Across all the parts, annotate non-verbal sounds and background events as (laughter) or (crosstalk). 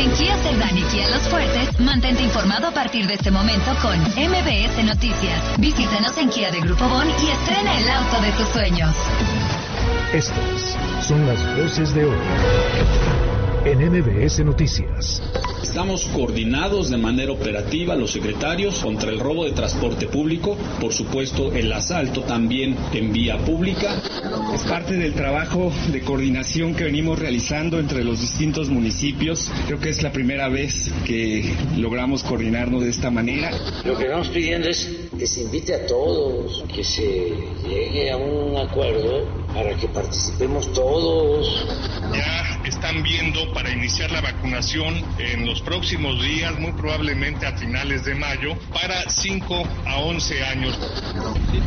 En Kia Cerdán y Kia Los Fuertes, mantente informado a partir de este momento con MBS Noticias. Visítanos en Kia de Grupo Bon y estrena el auto de tus sueños. Estas son las voces de hoy en MBS Noticias. Estamos coordinados de manera operativa los secretarios contra el robo de transporte público, por supuesto el asalto también en vía pública. Es parte del trabajo de coordinación que venimos realizando entre los distintos municipios. Creo que es la primera vez que logramos coordinarnos de esta manera. Lo que estamos pidiendo es que se invite a todos, que se llegue a un acuerdo para que participemos todos. Ya están viendo para iniciar la vacunación en los próximos días, muy probablemente a finales de mayo, para 5 a 11 años.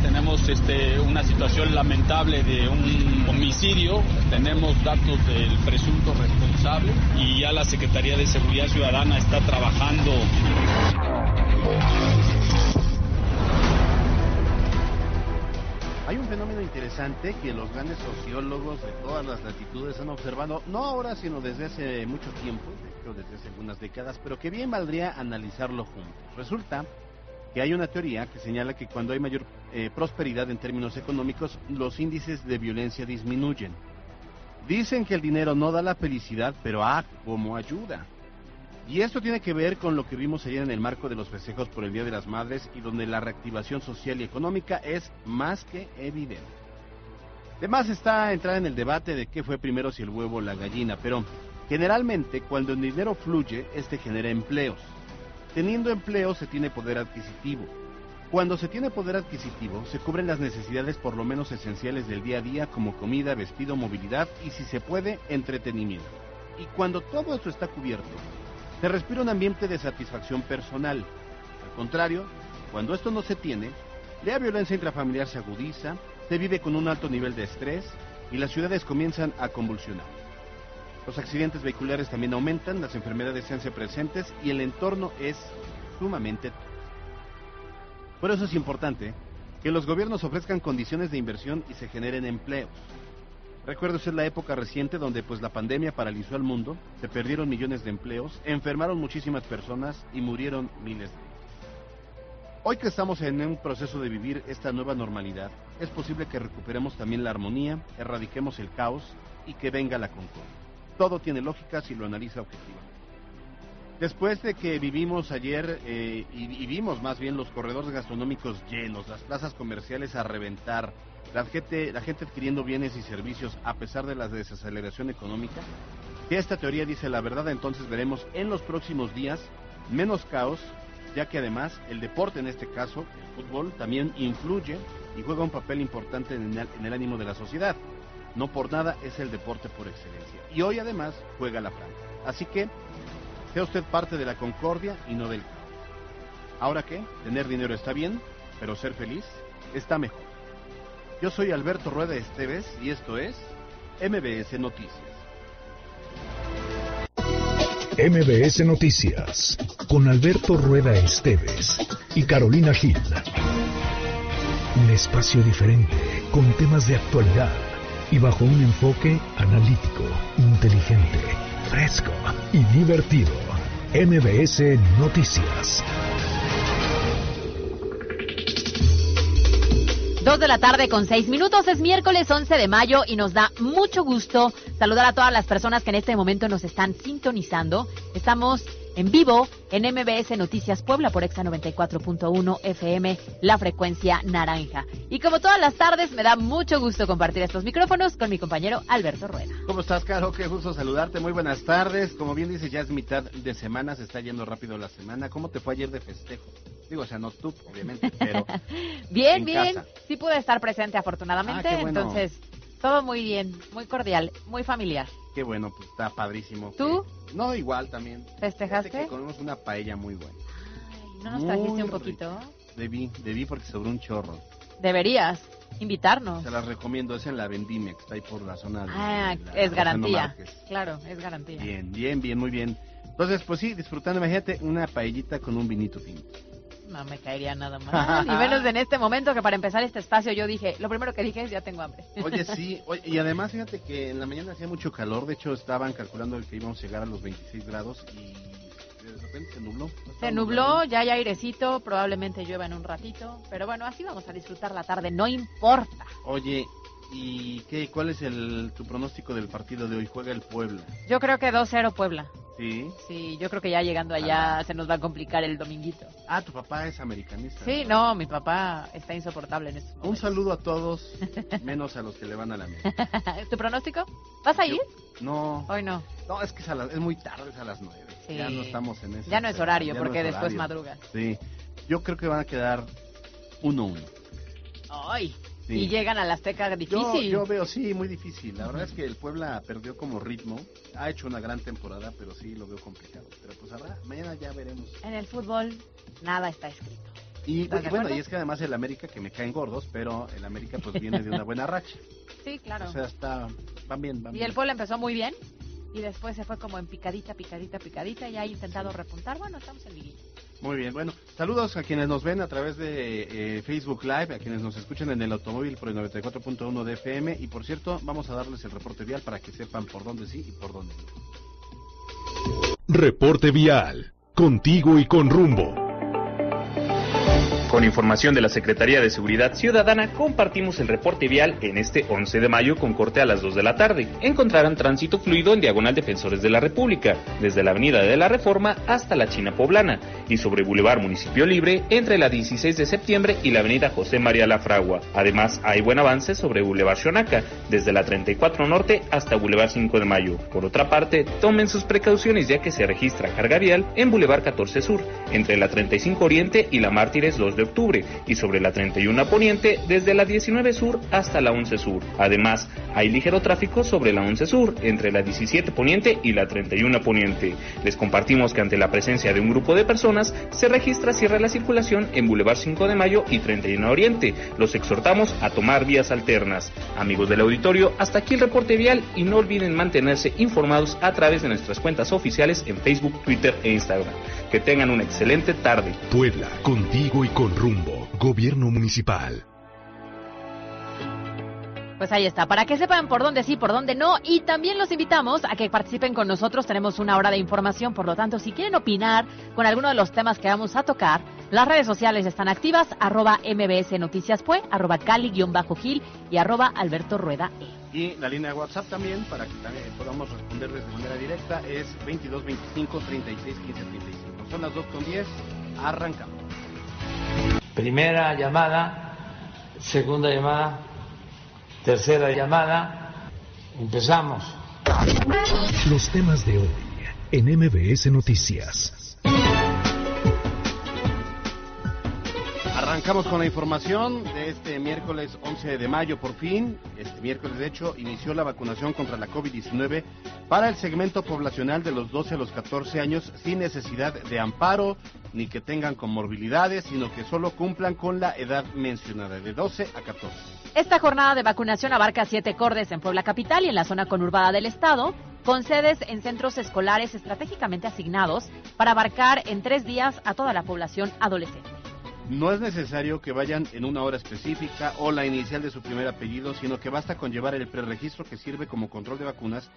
Tenemos este, una situación lamentable de un homicidio, tenemos datos del presunto responsable y ya la Secretaría de Seguridad Ciudadana está trabajando. Interesante que los grandes sociólogos de todas las latitudes han observado, no ahora, sino desde hace mucho tiempo, creo desde hace algunas décadas, pero que bien valdría analizarlo juntos. Resulta que hay una teoría que señala que cuando hay mayor eh, prosperidad en términos económicos, los índices de violencia disminuyen. Dicen que el dinero no da la felicidad, pero ah, como ayuda. Y esto tiene que ver con lo que vimos ayer en el marco de los festejos por el Día de las Madres y donde la reactivación social y económica es más que evidente. Además está entrar en el debate de qué fue primero si el huevo o la gallina, pero generalmente cuando el dinero fluye, este genera empleos. Teniendo empleo se tiene poder adquisitivo. Cuando se tiene poder adquisitivo, se cubren las necesidades por lo menos esenciales del día a día como comida, vestido, movilidad y si se puede, entretenimiento. Y cuando todo esto está cubierto, se respira un ambiente de satisfacción personal. Al contrario, cuando esto no se tiene, la violencia intrafamiliar se agudiza, se vive con un alto nivel de estrés y las ciudades comienzan a convulsionar. Los accidentes vehiculares también aumentan, las enfermedades se hacen presentes y el entorno es sumamente Por eso es importante que los gobiernos ofrezcan condiciones de inversión y se generen empleos. Recuerdo ser la época reciente donde pues la pandemia paralizó al mundo, se perdieron millones de empleos, enfermaron muchísimas personas y murieron miles de Hoy que estamos en un proceso de vivir esta nueva normalidad, es posible que recuperemos también la armonía, erradiquemos el caos y que venga la concordia. Todo tiene lógica si lo analiza objetivamente. Después de que vivimos ayer eh, y, y vimos más bien los corredores gastronómicos llenos, las plazas comerciales a reventar, la gente, la gente adquiriendo bienes y servicios a pesar de la desaceleración económica, si esta teoría dice la verdad, entonces veremos en los próximos días menos caos, ya que además el deporte, en este caso el fútbol, también influye y juega un papel importante en el, ánimo de la sociedad. No por nada es el deporte por excelencia. Y hoy además juega la Francia. Así que sea usted parte de la concordia y no del caos. Ahora qué, tener dinero está bien, pero ser feliz está mejor. Yo soy Alberto Rueda Esteves y esto es MBS Noticias. MBS Noticias con Alberto Rueda Esteves y Carolina Gil. Un espacio diferente con temas de actualidad y bajo un enfoque analítico, inteligente, fresco y divertido. MBS Noticias. Dos de la tarde con seis minutos, es miércoles 11 de mayo y nos da mucho gusto saludar a todas las personas que en este momento nos están sintonizando. Estamos en vivo en MBS Noticias Puebla por Exa 94.1 FM, la frecuencia naranja. Y como todas las tardes, me da mucho gusto compartir estos micrófonos con mi compañero Alberto Rueda. ¿Cómo estás, Caro? Qué gusto saludarte. Muy buenas tardes. Como bien dices, ya es mitad de semana, se está yendo rápido la semana. ¿Cómo te fue ayer de festejo? Digo, o sea, no tú, obviamente, pero. (laughs) bien, en bien. casa. Sí pude estar presente, afortunadamente. Ah, bueno. Entonces, todo muy bien, muy cordial, muy familiar. Qué bueno, pues está padrísimo. ¿Tú? Que- No, igual también. ¿Festejaste? Fíjate que comimos una paella muy buena. ¿No nos Muy trajiste un rico. poquito? Debí, debí porque sobró un chorro. Deberías invitarnos. Se las recomiendo, es en la Vendime, que está ahí por la zona de... Ah, la es Rosendo garantía. Claro, es garantía. Bien, bien, bien, muy bien. Entonces, pues sí, disfrutando, imagínate, una paellita con un vinito tinto. No me caería nada mal. (laughs) y menos en este momento que para empezar este espacio yo dije, lo primero que dije es ya tengo hambre. (laughs) Oye, sí, y además fíjate que en la mañana hacía mucho calor, de hecho estaban calculando que íbamos a llegar a los 26 grados y de repente se nubló. Se nubló, ya hay airecito, probablemente llueva en un ratito, pero bueno, así vamos a disfrutar la tarde, no importa. Oye, ¿y qué, cuál es el, tu pronóstico del partido de hoy? Juega el Puebla. Yo creo que 2-0 Puebla. Sí. Sí, yo creo que ya llegando allá se nos va a complicar el dominguito. Ah, tu papá es americanista. Sí, no, mi papá está insoportable en esto. Un saludo a todos, (laughs) menos a los que le van a la mesa. (laughs) ¿Tu pronóstico? ¿Vas a ir? no. Hoy no. No, es que es, a la- es muy tarde, es a las nueve. Sí. Ya no estamos en eso. Ya no es horario, no porque es después horario. madrugas. Sí. Yo creo que van a quedar 1-1. Ay, Sí. y llegan a la Azteca Yo, difícil. yo veo, sí, muy difícil. La verdad es que el Puebla perdió como ritmo. Ha hecho una gran temporada, pero sí lo veo complicado. Pero pues habrá, mañana ya veremos. En el fútbol nada está escrito. Y ¿Estás de bueno, y es que además el América, que me caen gordos, pero el América pues viene de una buena racha. (laughs) Sí, claro. O sea, está, van bien, van y bien. el pueblo empezó muy bien y después se fue como en picadita, picadita, picadita y ha intentado repuntar. Bueno, estamos en liguilla. Muy bien, bueno, saludos a quienes nos ven a través de eh, Facebook Live, a quienes nos escuchan en el automóvil por el 94.1 de FM y por cierto, vamos a darles el reporte vial para que sepan por dónde sí y por dónde no. Reporte vial. Contigo y con rumbo. Con información de la Secretaría de Seguridad Ciudadana, compartimos el reporte vial en este 11 de mayo con corte a las 2 de la tarde. Encontrarán tránsito fluido en diagonal Defensores de la República, desde la Avenida de la Reforma hasta la China Poblana, y sobre Boulevard Municipio Libre entre la 16 de septiembre y la Avenida José María Lafragua. Además, hay buen avance sobre Boulevard Xonaca, desde la 34 Norte hasta Boulevard 5 de Mayo. Por otra parte, tomen sus precauciones ya que se registra carga vial en Boulevard 14 Sur, entre la 35 Oriente y la Mártires 2 de octubre, y sobre la 31 Poniente desde la 19 Sur hasta la 11 Sur. Además, hay ligero tráfico sobre la 11 Sur, entre la 17 Poniente y la 31 Poniente. Les compartimos que ante la presencia de un grupo de personas, se registra cierre la circulación en Boulevard 5 de Mayo y 31 Oriente. Los exhortamos a tomar vías alternas. Amigos del auditorio, hasta aquí el reporte vial y no olviden mantenerse informados a través de nuestras cuentas oficiales en Facebook, Twitter e Instagram. Que tengan una excelente tarde. Puebla, contigo y con rumbo. Gobierno municipal. Pues ahí está, para que sepan por dónde sí, por dónde no. Y también los invitamos a que participen con nosotros. Tenemos una hora de información, por lo tanto, si quieren opinar con alguno de los temas que vamos a tocar, las redes sociales están activas, arroba mbs noticias Pue, arroba cali-gil y arroba alberto rueda e. Y la línea de WhatsApp también, para que también podamos responderles de manera directa, es 22 25 36 15 35. Son las 2 con 10, arrancamos. Primera llamada, segunda llamada, tercera llamada. Empezamos. Los temas de hoy en MBS Noticias. Arrancamos con la información de este miércoles 11 de mayo, por fin. Este miércoles, de hecho, inició la vacunación contra la COVID-19 para el segmento poblacional de los 12 a los 14 años sin necesidad de amparo ni que tengan comorbilidades, sino que solo cumplan con la edad mencionada, de 12 a 14. Esta jornada de vacunación abarca siete cordes en Puebla Capital y en la zona conurbada del estado, con sedes en centros escolares estratégicamente asignados para abarcar en tres días a toda la población adolescente. No es necesario que vayan en una hora específica o la inicial de su primer apellido, sino que basta con llevar el preregistro que sirve como control de vacunas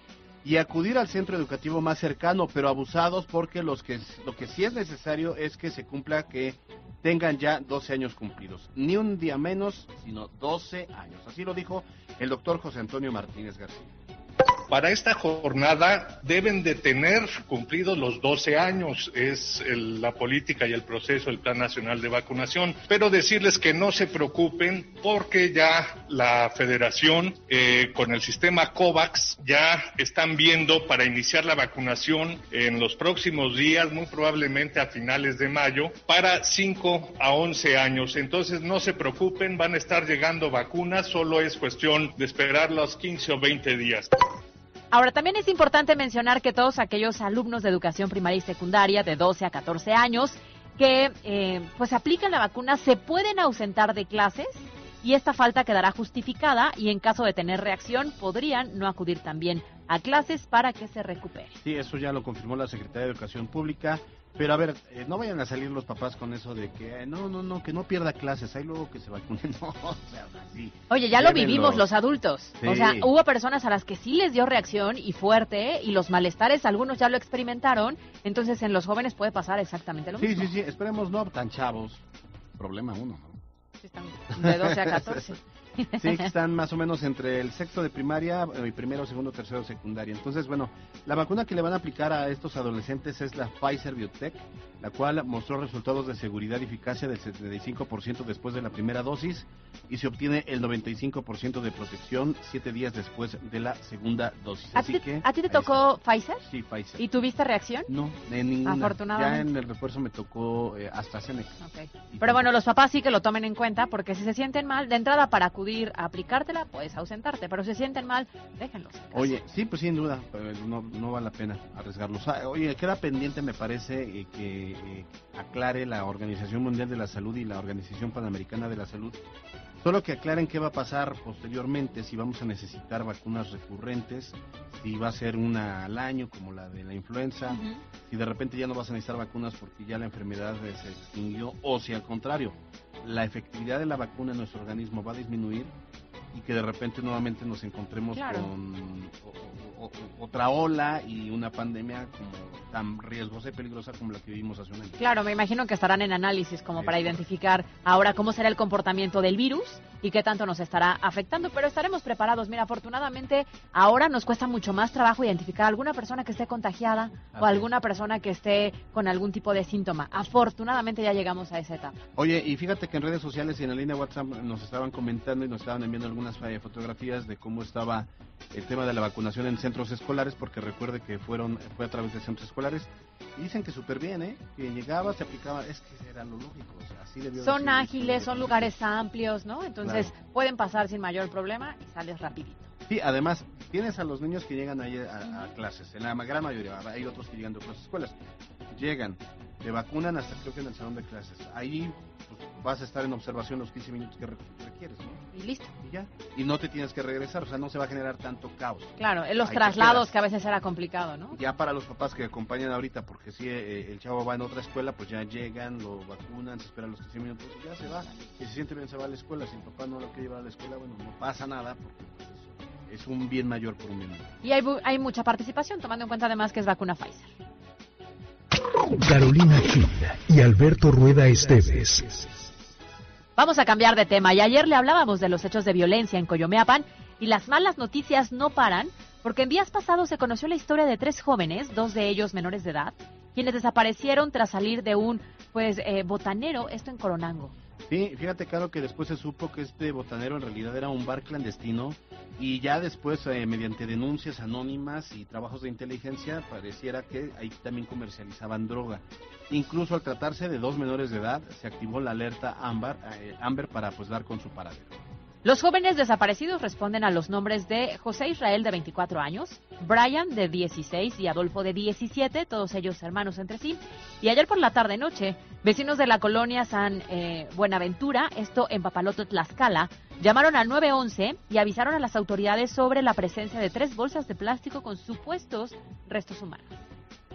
y acudir al centro educativo más cercano, pero abusados porque los que, lo que sí es necesario es que se cumpla que tengan ya 12 años cumplidos. Ni un día menos, sino 12 años. Así lo dijo el doctor José Antonio Martínez García. Para esta jornada deben de tener cumplidos los 12 años, es el- la política y el proceso del Plan Nacional de Vacunación, pero decirles que no se preocupen porque ya la federación eh, con el sistema COVAX ya están viendo para iniciar la vacunación en los próximos días, muy probablemente a finales de mayo, para 5 a 11 años. Entonces no se preocupen, van a estar llegando vacunas, solo es cuestión de esperar los 15 o 20 días. Ahora, también es importante mencionar que todos aquellos alumnos de educación primaria y secundaria de 12 a 14 años que eh, pues aplican la vacuna se pueden ausentar de clases y esta falta quedará justificada y en caso de tener reacción podrían no acudir también a clases para que se recupere. Sí, eso ya lo confirmó la Secretaría de Educación Pública. Pero a ver, eh, no vayan a salir los papás con eso de que eh, no, no, no, que no pierda clases, hay luego que se vacunen. (laughs) No, o sea, sí. Oye, ya lo vivimos los adultos. O Sí. sea, hubo personas a las que sí les dio reacción y fuerte y los malestares, algunos ya lo experimentaron. Entonces en los jóvenes puede pasar exactamente lo Sí, mismo. sí, sí, esperemos no tan chavos. Problema uno, ¿no? Sí, están de 12 a 14. (laughs) Sí, que están más o menos entre el sexto de primaria eh, y primero, segundo, tercero, secundaria. Entonces, bueno, la vacuna que le van a aplicar a estos adolescentes es la Pfizer Biotech, la cual mostró resultados de seguridad y eficacia del 75% después de la primera dosis y se obtiene el 95% de protección siete días después de la segunda dosis. ¿A Así ti, que a ti te tocó Pfizer? Sí, Pfizer. ¿Y tuviste reacción? No, en ninguna. Afortunadamente. Ya en el refuerzo me tocó eh, AstraZeneca. Ok. Y Pero bueno, los papás sí que lo tomen en cuenta porque si se sienten mal, de entrada para acudir a aplicártela, puedes ausentarte, pero si sienten mal, déjenlos. Oye, sí, pues sin duda, no, no vale la pena arriesgarlos. Ah, Oye, queda pendiente, me parece, eh, que eh, aclare la Organización Mundial de la Salud y la Organización Panamericana de la Salud. Solo que aclaren qué va a pasar posteriormente, si vamos a necesitar vacunas recurrentes, si va a ser una al año como la de la influenza, si de repente ya no vas a necesitar vacunas porque ya la enfermedad se extinguió, o si al contrario, la efectividad de la vacuna en nuestro organismo va a disminuir y que de repente nuevamente nos encontremos Claro. con o- otra ola y una pandemia como tan riesgosa y peligrosa como la que vivimos hace un año. Claro, me imagino que estarán en análisis como Sí, para identificar ahora cómo será el comportamiento del virus y qué tanto nos estará afectando, pero estaremos preparados. Mira, afortunadamente ahora nos cuesta mucho más trabajo identificar a alguna persona que esté contagiada o alguna persona que esté con algún tipo de síntoma. Afortunadamente ya llegamos a esa etapa. Oye, y fíjate que en redes sociales y en la línea WhatsApp nos estaban comentando y nos estaban enviando algunas eh, fotografías de cómo estaba el tema de la vacunación en centros escolares, porque recuerde que fueron fue a través de centros escolares. Y dicen que súper bien, ¿eh? Que llegaba, se aplicaba, es que era lo lógico, o sea, así debió de Son ágiles, son lugares amplios, ¿no? Entonces Claro. pueden pasar sin mayor problema y sales rapidito. Sí, además, tienes a los niños que llegan ahí a, a clases, en la gran mayoría, hay otros que llegan de otras escuelas. Llegan, te vacunan hasta creo que en el salón de clases. Ahí pues, vas a estar en observación los 15 minutos que re- requieres, ¿no? Y listo. Y ya. Y no te tienes que regresar, o sea, no se va a generar tanto caos. Claro, en los Ahí traslados que a veces era complicado, ¿no? Ya para los papás que acompañan ahorita, porque si eh, el chavo va en otra escuela, pues ya llegan, lo vacunan, se esperan los 15 minutos y ya se va. Si se siente bien, se va a la escuela. Si el papá no lo quiere llevar a la escuela, bueno, no pasa nada, porque pues, es, un bien mayor por un menor. Y hay, bu- hay mucha participación, tomando en cuenta además que es vacuna Pfizer. Carolina Gil y Alberto Rueda Esteves. Vamos a cambiar de tema. Y ayer le hablábamos de los hechos de violencia en Coyomeapan y las malas noticias no paran porque en días pasados se conoció la historia de tres jóvenes, dos de ellos menores de edad, quienes desaparecieron tras salir de un pues eh, botanero, esto en Coronango. Sí, fíjate, claro, que después se supo que este botanero en realidad era un bar clandestino y ya después, eh, mediante denuncias anónimas y trabajos de inteligencia, pareciera que ahí también comercializaban droga. Incluso al tratarse de dos menores de edad, se activó la alerta Amber, eh, Amber para pues dar con su paradero. Los jóvenes desaparecidos responden a los nombres de José Israel de 24 años, Brian de 16 y Adolfo de 17, todos ellos hermanos entre sí. Y ayer por la tarde noche, vecinos de la colonia San eh, Buenaventura, esto en Papaloto, Tlaxcala, llamaron al 911 y avisaron a las autoridades sobre la presencia de tres bolsas de plástico con supuestos restos humanos.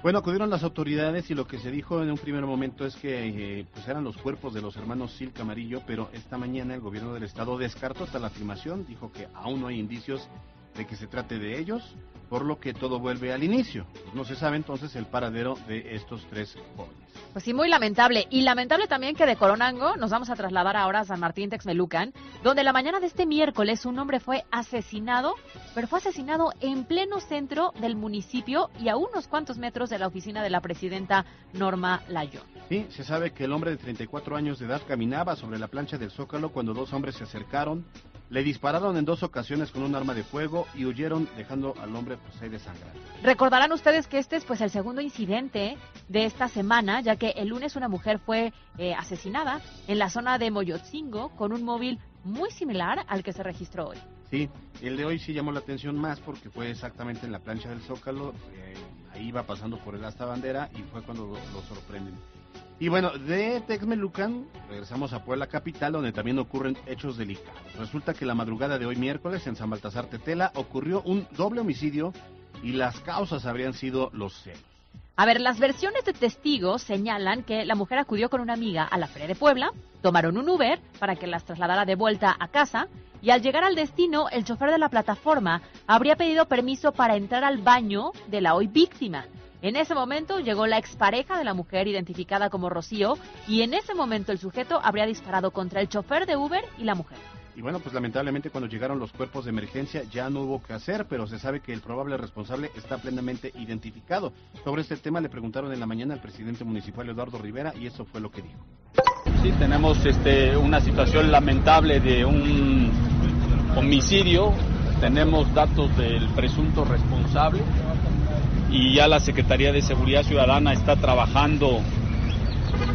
Bueno, acudieron las autoridades y lo que se dijo en un primer momento es que eh, pues eran los cuerpos de los hermanos Sil Camarillo, pero esta mañana el gobierno del estado descartó tal afirmación, dijo que aún no hay indicios de que se trate de ellos, por lo que todo vuelve al inicio. Pues no se sabe entonces el paradero de estos tres jóvenes. Pues sí, muy lamentable. Y lamentable también que de Coronango nos vamos a trasladar ahora a San Martín Texmelucan, donde la mañana de este miércoles un hombre fue asesinado, pero fue asesinado en pleno centro del municipio y a unos cuantos metros de la oficina de la presidenta Norma Layón. Sí, se sabe que el hombre de 34 años de edad caminaba sobre la plancha del Zócalo cuando dos hombres se acercaron, le dispararon en dos ocasiones con un arma de fuego y huyeron dejando al hombre pues ahí desangrado. Recordarán ustedes que este es pues el segundo incidente de esta semana, ya que el lunes una mujer fue eh, asesinada en la zona de Moyotzingo con un móvil muy similar al que se registró hoy. Sí, el de hoy sí llamó la atención más porque fue exactamente en la plancha del Zócalo, eh, ahí iba pasando por el asta bandera y fue cuando lo, lo sorprenden. Y bueno, de Texmelucan regresamos a Puebla Capital, donde también ocurren hechos delicados. Resulta que la madrugada de hoy miércoles en San Baltasar Tetela ocurrió un doble homicidio y las causas habrían sido los celos. A ver, las versiones de testigos señalan que la mujer acudió con una amiga a la Feria de Puebla, tomaron un Uber para que las trasladara de vuelta a casa y al llegar al destino, el chofer de la plataforma habría pedido permiso para entrar al baño de la hoy víctima. En ese momento llegó la expareja de la mujer identificada como Rocío y en ese momento el sujeto habría disparado contra el chofer de Uber y la mujer. Y bueno, pues lamentablemente cuando llegaron los cuerpos de emergencia ya no hubo que hacer, pero se sabe que el probable responsable está plenamente identificado. Sobre este tema le preguntaron en la mañana al presidente municipal Eduardo Rivera y eso fue lo que dijo. Sí, tenemos este, una situación lamentable de un homicidio, tenemos datos del presunto responsable y ya la Secretaría de Seguridad Ciudadana está trabajando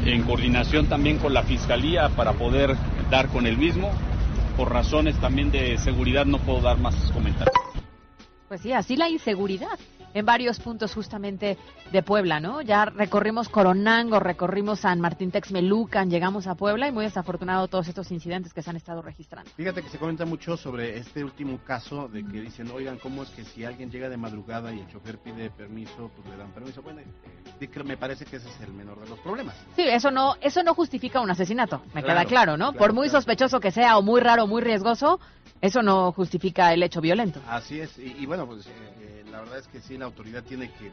en coordinación también con la Fiscalía para poder dar con el mismo por razones también de seguridad no puedo dar más comentarios. Pues sí, así la inseguridad en varios puntos justamente de Puebla, ¿no? Ya recorrimos Coronango, recorrimos San Martín Texmelucan, llegamos a Puebla y muy desafortunado todos estos incidentes que se han estado registrando. Fíjate que se comenta mucho sobre este último caso de que dicen, oigan, ¿cómo es que si alguien llega de madrugada y el chofer pide permiso, pues le dan permiso? Bueno, me parece que ese es el menor de los problemas. Sí, eso no, eso no justifica un asesinato, me queda claro, ¿no? Por muy sospechoso que sea o muy raro o muy riesgoso, eso no justifica el hecho violento. Así es, y, bueno, pues eh, eh, la verdad es que sí, la autoridad tiene que,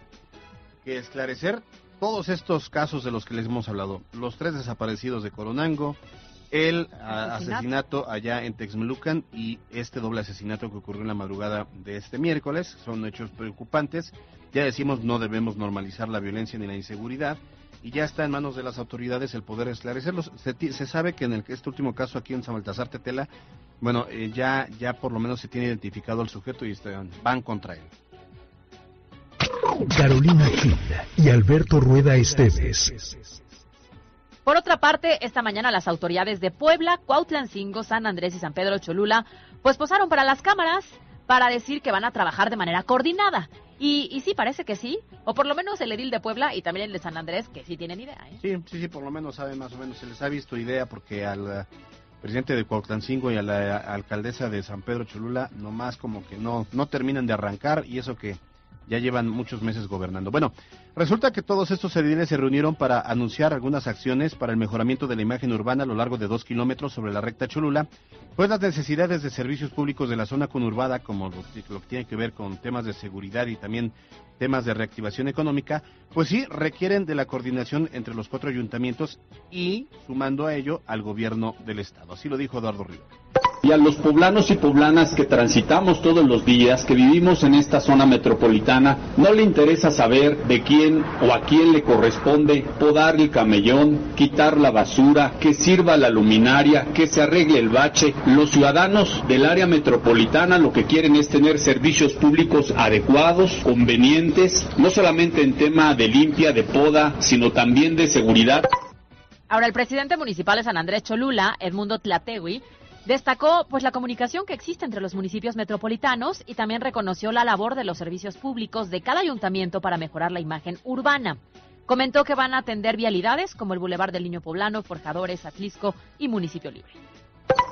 que, esclarecer todos estos casos de los que les hemos hablado. Los tres desaparecidos de Coronango, el asesinato, allá en Texmelucan y este doble asesinato que ocurrió en la madrugada de este miércoles. Son hechos preocupantes. Ya decimos, no debemos normalizar la violencia ni la inseguridad y ya está en manos de las autoridades el poder esclarecerlos. Se, sabe que en el, este último caso aquí en San Baltasar Tetela, bueno, eh, ya, ya por lo menos se tiene identificado al sujeto y están, van contra él. Carolina Gil y Alberto Rueda Esteves. Por otra parte, esta mañana las autoridades de Puebla, Cuautlancingo, San Andrés y San Pedro Cholula, pues posaron para las cámaras para decir que van a trabajar de manera coordinada. Y, y sí, parece que sí, o por lo menos el edil de Puebla y también el de San Andrés, que sí tienen idea. ¿eh? Sí, sí, sí, por lo menos saben más o menos, se les ha visto idea porque al eh, presidente de Cuauhtancingo y a la alcaldesa de San Pedro Cholula nomás como que no, no terminan de arrancar y eso que ya llevan muchos meses gobernando. Bueno, resulta que todos estos ediles se reunieron para anunciar algunas acciones para el mejoramiento de la imagen urbana a lo largo de dos kilómetros sobre la recta Cholula, pues las necesidades de servicios públicos de la zona conurbada, como lo, lo que tiene que ver con temas de seguridad y también temas de reactivación económica, pues sí requieren de la coordinación entre los cuatro ayuntamientos y sumando a ello al gobierno del estado. Así lo dijo Eduardo Rivera y a los poblanos y poblanas que transitamos todos los días, que vivimos en esta zona metropolitana, no le interesa saber de quién o a quién le corresponde podar el camellón, quitar la basura, que sirva la luminaria, que se arregle el bache. Los ciudadanos del área metropolitana lo que quieren es tener servicios públicos adecuados, convenientes, no solamente en tema de limpia, de poda, sino también de seguridad. Ahora, el presidente municipal de San Andrés Cholula, Edmundo Tlategui, Destacó pues la comunicación que existe entre los municipios metropolitanos y también reconoció la labor de los servicios públicos de cada ayuntamiento para mejorar la imagen urbana. Comentó que van a atender vialidades como el Boulevard del Niño Poblano, Forjadores, Atlisco y Municipio Libre.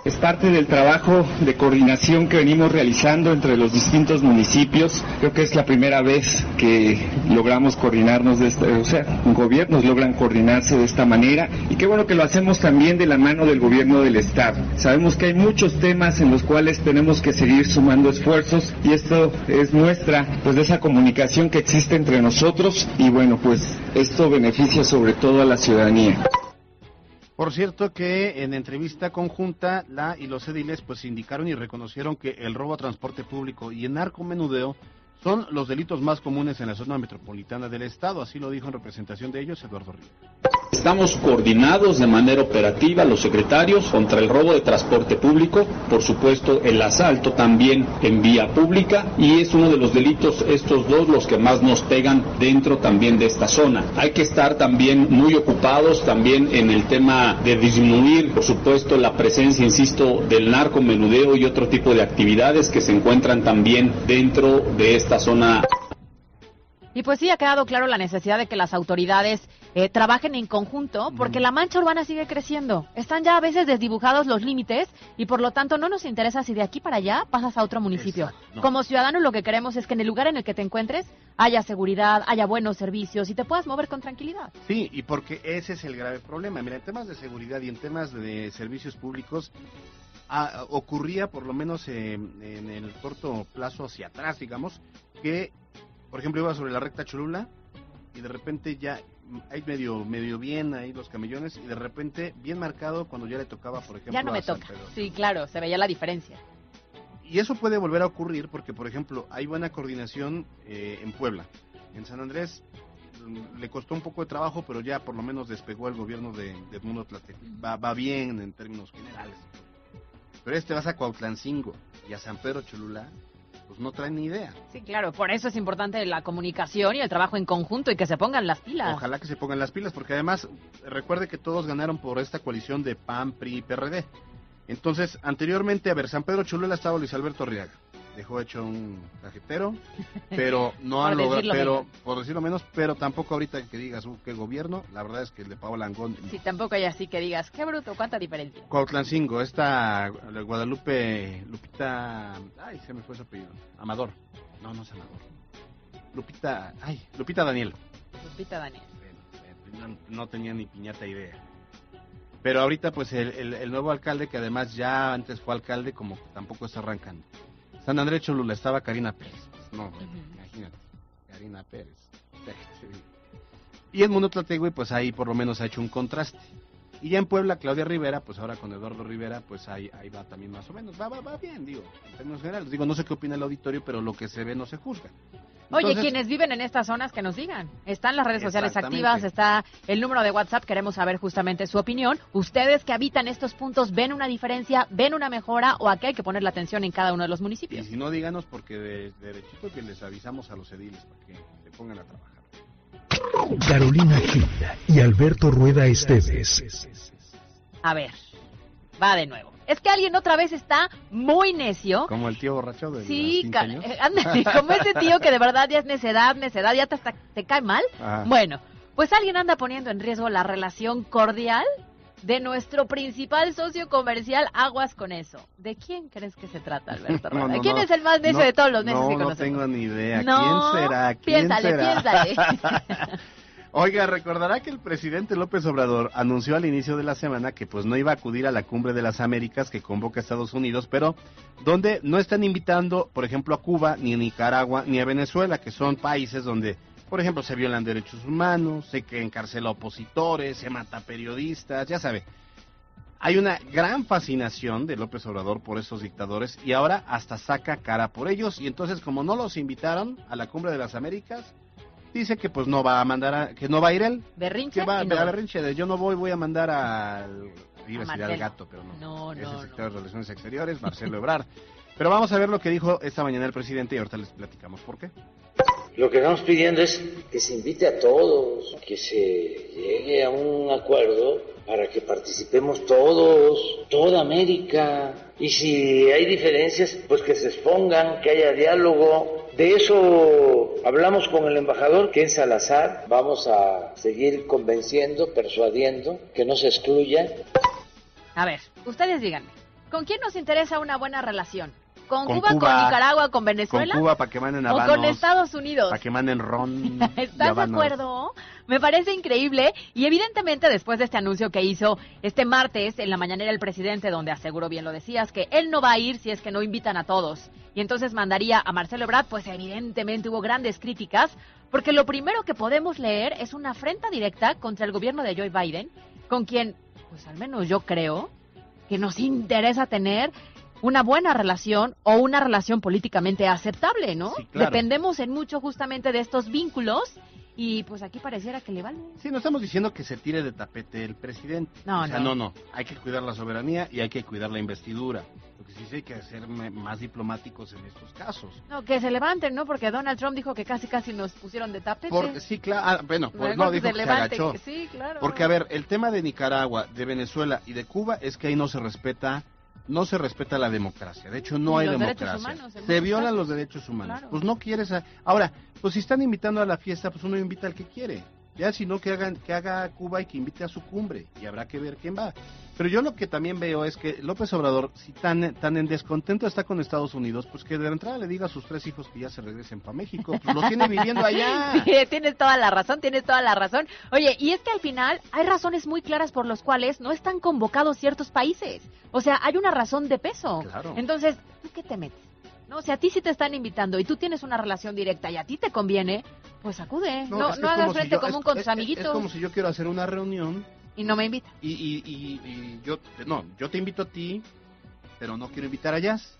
Es parte del trabajo de coordinación que venimos realizando entre los distintos municipios. Creo que es la primera vez que logramos coordinarnos de esta, o sea, gobiernos logran coordinarse de esta manera y qué bueno que lo hacemos también de la mano del gobierno del estado. Sabemos que hay muchos temas en los cuales tenemos que seguir sumando esfuerzos y esto es muestra pues de esa comunicación que existe entre nosotros y bueno, pues esto beneficia sobre todo a la ciudadanía. Por cierto que en entrevista conjunta la y los ediles pues indicaron y reconocieron que el robo a transporte público y el narcomenudeo son los delitos más comunes en la zona metropolitana del estado, así lo dijo en representación de ellos Eduardo Ríos. Estamos coordinados de manera operativa los secretarios contra el robo de transporte público, por supuesto el asalto también en vía pública y es uno de los delitos estos dos los que más nos pegan dentro también de esta zona. Hay que estar también muy ocupados también en el tema de disminuir, por supuesto, la presencia, insisto, del narcomenudeo y otro tipo de actividades que se encuentran también dentro de esta zona. Y pues sí, ha quedado claro la necesidad de que las autoridades eh, trabajen en conjunto, porque la mancha urbana sigue creciendo. Están ya a veces desdibujados los límites y por lo tanto no nos interesa si de aquí para allá pasas a otro municipio. No. Como ciudadanos lo que queremos es que en el lugar en el que te encuentres haya seguridad, haya buenos servicios y te puedas mover con tranquilidad. Sí, y porque ese es el grave problema. Mira, en temas de seguridad y en temas de servicios públicos, ah, ocurría, por lo menos eh, en el corto plazo hacia atrás, digamos, que, por ejemplo, iba sobre la recta Cholula y de repente ya hay medio medio bien ahí los camellones y de repente bien marcado cuando ya le tocaba, por ejemplo, Ya no me a San toca. Pedro. Sí, claro, se veía la diferencia. Y eso puede volver a ocurrir porque, por ejemplo, hay buena coordinación eh, en Puebla. En San Andrés mm, le costó un poco de trabajo, pero ya por lo menos despegó el gobierno de, de Edmundo. Va, va bien en términos generales. Pero este vas a Cuautlancingo y a San Pedro Cholula, pues no traen ni idea. Sí, claro, por eso es importante la comunicación y el trabajo en conjunto y que se pongan las pilas. Ojalá que se pongan las pilas, porque además recuerde que todos ganaron por esta coalición de PAN, PRI y PRD. Entonces, anteriormente, a ver, San Pedro Cholula estaba Luis Alberto Arriaga. Dejó hecho un cajetero, (laughs) pero no han logrado, pero, menos. por decirlo menos, pero tampoco ahorita que digas, uh, qué gobierno, la verdad es que el de Paola Langón. Sí, tampoco hay así que digas, qué bruto, cuánta diferencia. Cuautlancingo, esta Guadalupe, Lupita, ay, se me fue su apellido, Amador, no, no es Amador, Lupita, ay, Lupita Daniel. Lupita Daniel. no, no tenía ni piñata idea. Pero ahorita, pues el, el- el nuevo alcalde, que además ya antes fue alcalde, como que tampoco está arrancando. San Andrés Cholula estaba Karina Pérez. Pues, no, imagínate, Karina Pérez. (laughs) Y el mundo Tlategui, pues ahí por lo menos ha hecho un contraste. Y ya en Puebla, Claudia Rivera, pues ahora con Eduardo Rivera, pues ahí, ahí va también más o menos. Va, va, va bien, digo, en términos generales. Digo, no sé qué opina el auditorio, pero lo que se ve no se juzga. Oye, Entonces- quienes viven en estas zonas, que nos digan. Están las redes sociales activas, está el número de WhatsApp, queremos saber justamente su opinión. Ustedes que habitan estos puntos, ¿ven una diferencia, ven una mejora o aquí hay que poner la atención en cada uno de los Y municipios? si no, díganos porque de, de derechito que les avisamos a los ediles para que se pongan a trabajar. Carolina Gil y Alberto Rueda Esteves. A ver, va de nuevo. Es que alguien otra vez está muy necio. Como el tío borracho de Sí, los 15 ca- años. eh, ándale, (laughs) como ese tío que de verdad ya es necedad, necedad, ya te, hasta te cae mal. Ajá. Bueno, pues alguien anda poniendo en riesgo la relación cordial de nuestro principal socio comercial, aguas con eso. ¿De quién crees que se trata, (laughs) Alberto? No, no, ¿Quién no. es el más necio No, de todos los necios no, que no conocemos? tengo ni idea. No, ¿Quién será? ¿Quién piénsale, será? piénsale. (laughs) Oiga, recordará que el presidente López Obrador anunció al inicio de la semana que pues no iba a acudir a la cumbre de las Américas que convoca a Estados Unidos, pero donde no están invitando, por ejemplo, a Cuba, ni a Nicaragua, ni a Venezuela, que son países donde, por ejemplo, se violan derechos humanos, se encarcela opositores, se mata periodistas, ya sabe. Hay una gran fascinación de López Obrador por esos dictadores y ahora hasta saca cara por ellos y entonces como no los invitaron a la cumbre de las Américas, dice que pues no va a mandar a, que no va a ir él, Berrinche que va no a va. berrinche de yo no voy, voy a mandar al iba a decir al gato, pero no. No, es no, el no. secretario de Relaciones Exteriores, Marcelo Ebrard. Pero vamos a ver lo que dijo esta mañana el presidente y ahorita les platicamos por qué. Lo que estamos pidiendo es que se invite a todos, que se llegue a un acuerdo para que participemos todos, toda América. Y si hay diferencias, pues que se expongan, que haya diálogo. De eso hablamos con el embajador, Ken Salazar. Vamos a seguir convenciendo, persuadiendo, que no se excluya. A ver, ustedes díganme, ¿con quién nos interesa una buena relación? ¿Con, Con Cuba, con Nicaragua, con Con Venezuela? Cuba para que manden ¿O habanos, con Estados Unidos? para que manden ron. (laughs) ¿Estás de acuerdo? Me parece increíble y evidentemente después de este anuncio que hizo este martes en la mañanera el presidente, donde aseguró bien lo decías, que él no va a ir si es que no invitan a todos y entonces mandaría a Marcelo Ebrard, pues evidentemente hubo grandes críticas porque lo primero que podemos leer es una afrenta directa contra el gobierno de Joe Biden, con quien, pues al menos yo creo, que nos interesa tener una buena relación o una relación políticamente aceptable, ¿no? Sí, claro. Dependemos en mucho justamente de estos vínculos y pues aquí pareciera que le vale. Sí, no estamos diciendo que se tire de tapete el presidente. No, o sea, no. no, no. Hay que cuidar la soberanía y hay que cuidar la investidura. Lo que sí sí hay que ser más diplomáticos en estos casos. No, que se levanten, ¿no? Porque Donald Trump dijo que casi casi nos pusieron de tapete. Sí, claro. ah, bueno, por- no, dijo se que se agachó. que sí, claro. Porque, a ver, el tema de Nicaragua, de Venezuela y de Cuba es que ahí no se respeta no se respeta la democracia. De hecho, no hay democracia. humanos, se violan los derechos humanos. Claro. Pues no quieres. a- Ahora, pues si están invitando a la fiesta, pues uno invita al que quiere. Ya si no, que, hagan, que haga Cuba y que invite a su cumbre. Y habrá que ver quién va. Pero yo lo que también veo es que López Obrador, si tan, tan en descontento está con Estados Unidos, pues que de entrada le diga a sus tres hijos que ya se regresen para México. Pues los tiene viviendo allá. (laughs) Sí, tienes toda la razón, tienes toda la razón. Oye, y es que al final hay razones muy claras por las cuales no están convocados ciertos países. O sea, hay una razón de peso. Claro. Entonces, ¿tú qué te metes? No, si a ti sí te están invitando y tú tienes una relación directa y a ti te conviene, pues acude. No, no, es que es hagas si frente yo- común es- con tus amiguitos Es como si yo quiero hacer una reunión y no me invitan. y, y, y- y yo, no, yo te invito a ti, pero no quiero invitar a Jazz.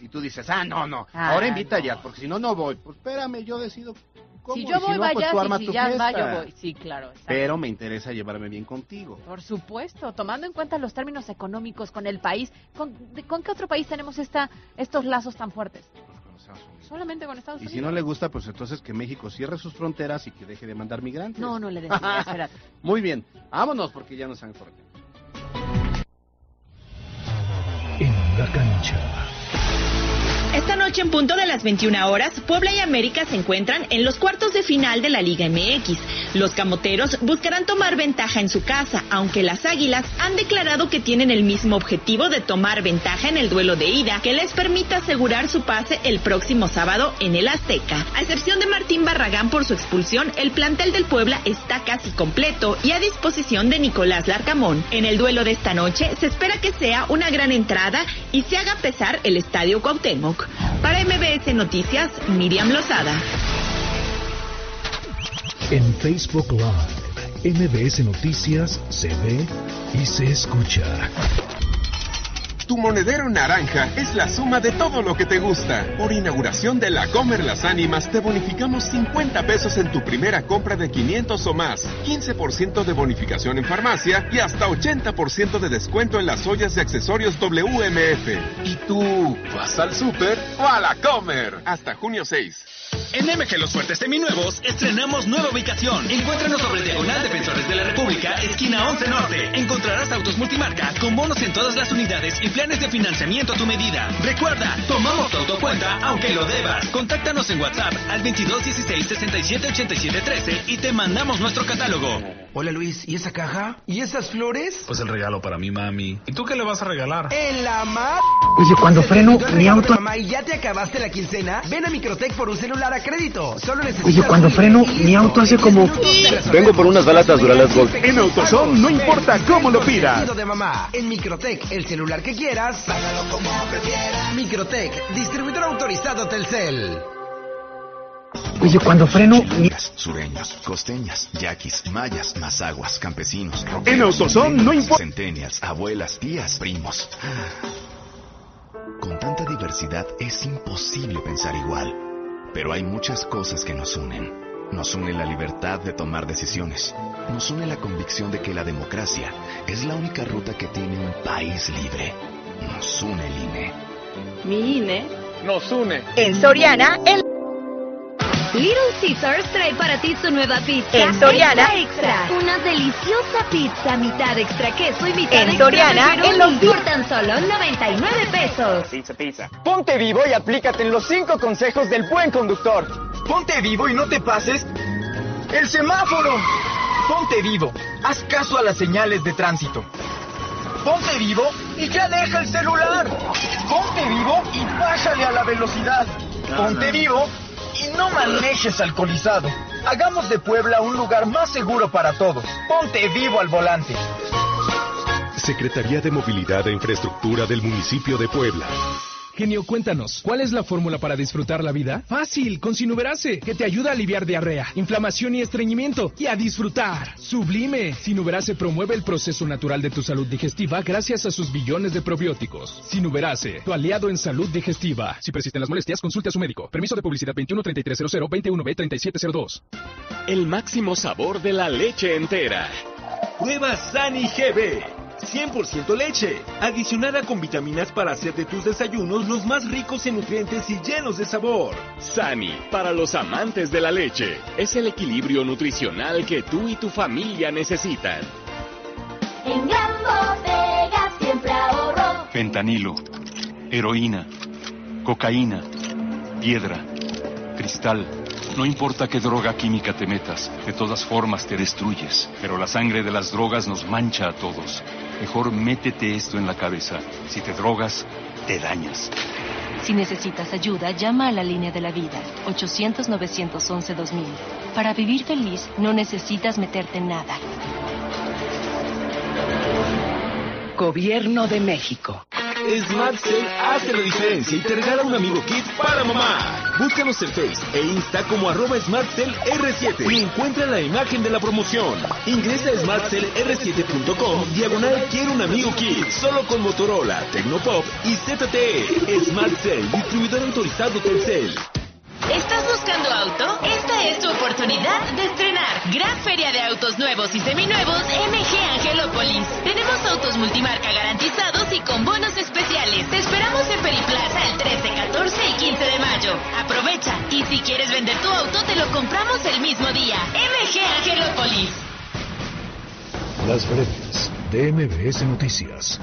Y tú dices, ah, no, no, Ah, ahora invita a. Jazz, porque si no, no voy. Pues espérame, yo decido cómo. Si y yo voy, no, vaya, pues y tu si ya va, fiesta. yo voy. Sí, claro. exacto. Pero me interesa llevarme bien contigo. Por supuesto, tomando en cuenta los términos económicos con el país, ¿con, de- ¿con qué otro país tenemos esta, estos lazos tan fuertes? Pues con Estados Unidos. Solamente con Estados Y Unidos. si no le gusta, pues entonces que México cierre sus fronteras y que deje de mandar migrantes. No, no le des. (laughs) Muy bien, vámonos porque ya nos han corregido. En la cancha. Esta noche en punto de las 21 horas, Puebla y América se encuentran en los cuartos de final de la Liga MX. Los camoteros buscarán tomar ventaja en su casa, aunque las águilas han declarado que tienen el mismo objetivo de tomar ventaja en el duelo de ida, que les permita asegurar su pase el próximo sábado en el Azteca. A excepción de Martín Barragán por su expulsión, el plantel del Puebla está casi completo y a disposición de Nicolás Larcamón. En el duelo de esta noche se espera que sea una gran entrada y se haga pesar el Estadio Cuauhtémoc. Para MBS Noticias, Miriam Lozada. En Facebook Live, MBS Noticias se ve y se escucha. Tu monedero naranja es la suma de todo lo que te gusta. Por inauguración de la Comer Las Ánimas te bonificamos 50 pesos en tu primera compra de 500 o más, 15% de bonificación en farmacia y hasta 80% de descuento en las ollas de accesorios WMF. ¿Y tú vas al súper o a la Comer? Hasta junio 6. En MG Los Fuertes Seminuevos estrenamos nueva ubicación. Encuéntranos sobre Diagonal Defensores de la República, esquina 11 Norte. Encontrarás autos multimarca con bonos en todas las unidades y planes de financiamiento a tu medida. Recuerda, tomamos tu autocuenta aunque lo debas. Contáctanos en WhatsApp al 2216 67 87 13 y te mandamos nuestro catálogo. Hola Luis, ¿y esa caja? ¿Y esas flores? Pues el regalo para mi mami. ¿Y tú qué le vas a regalar? En la mar. Oye, cuando freno, mi auto... Mamá, ¿y ya te acabaste la quincena? Ven a Microtech por un celular a crédito. Solo necesitas... Oye, cuando freno, mi auto hace como... Vengo por unas balatas Duralast Gold. En AutoZone no importa cómo lo pidas. De mamá. En Microtech, el celular que quieras. Págalo como prefieras. Microtech, distribuidor autorizado Telcel. Oye, cuando freno... Sureños, costeñas, yaquis, mayas, mazaguas, campesinos, En AutoZone no importa. Centenias, abuelas, tías, primos. Con tanta diversidad es imposible pensar igual. Pero hay muchas cosas que nos unen. Nos une la libertad de tomar decisiones. Nos une la convicción de que la democracia es la única ruta que tiene un país libre. Nos une el INE. Mi INE. Nos une. En Soriana, el Little Caesars trae para ti su nueva pizza En Soriana. extra, extra. Una deliciosa pizza, mitad extra queso y mitad En extra Soriana, en los por tan solo 99 pesos. Pizza, pizza. Ponte vivo y aplícate en los cinco consejos del buen conductor. Ponte vivo y no te pases el semáforo. Ponte vivo. Haz caso a las señales de tránsito. Ponte vivo y ya deja el celular. Ponte vivo y bájale a la velocidad. Ponte vivo y no manejes alcoholizado. Hagamos de Puebla un lugar más seguro para todos. Ponte vivo al volante. Secretaría de Movilidad e Infraestructura del municipio de Puebla. Genio, cuéntanos, ¿cuál es la fórmula para disfrutar la vida? Fácil, con Sinuberase, que te ayuda a aliviar diarrea, inflamación y estreñimiento y a disfrutar. Sublime. Sinuberase promueve el proceso natural de tu salud digestiva gracias a sus billones de probióticos. Sinuberase, tu aliado en salud digestiva. Si persisten las molestias, consulte a su médico. Permiso de publicidad 21 3300 21B 3702. El máximo sabor de la leche entera. Prueba Sani GB. 100% leche, adicionada con vitaminas para hacer de tus desayunos los más ricos en nutrientes y llenos de sabor. Sani, para los amantes de la leche, es el equilibrio nutricional que tú y tu familia necesitan. En Gran Bodega siempre ahorro. En fentanilo, heroína, cocaína, piedra, cristal. No importa qué droga química te metas, de todas formas te destruyes. Pero la sangre de las drogas nos mancha a todos. Mejor métete esto en la cabeza. Si te drogas, te dañas. Si necesitas ayuda, llama a la línea de la vida, 800-911-2000. Para vivir feliz, no necesitas meterte en nada. Gobierno de México. Smart Cell hace la diferencia y te regala un amigo kit para mamá. Búscanos en Face e Insta como arroba SmartCellR7 y encuentra la imagen de la promoción. Ingresa a smartcellr7.com diagonal quiero un amigo kit. Solo con Motorola, Tecnopop y ZTE. Smart Cell, distribuidor autorizado Telcel. ¿Estás buscando auto? Es tu oportunidad de estrenar. Gran feria de autos nuevos y seminuevos MG Angelópolis. Tenemos autos multimarca garantizados y con bonos especiales. Te esperamos en Periplaza el 13, 14 y 15 de mayo. Aprovecha y si quieres vender tu auto te lo compramos el mismo día. MG Angelópolis. Las breves de MBS Noticias.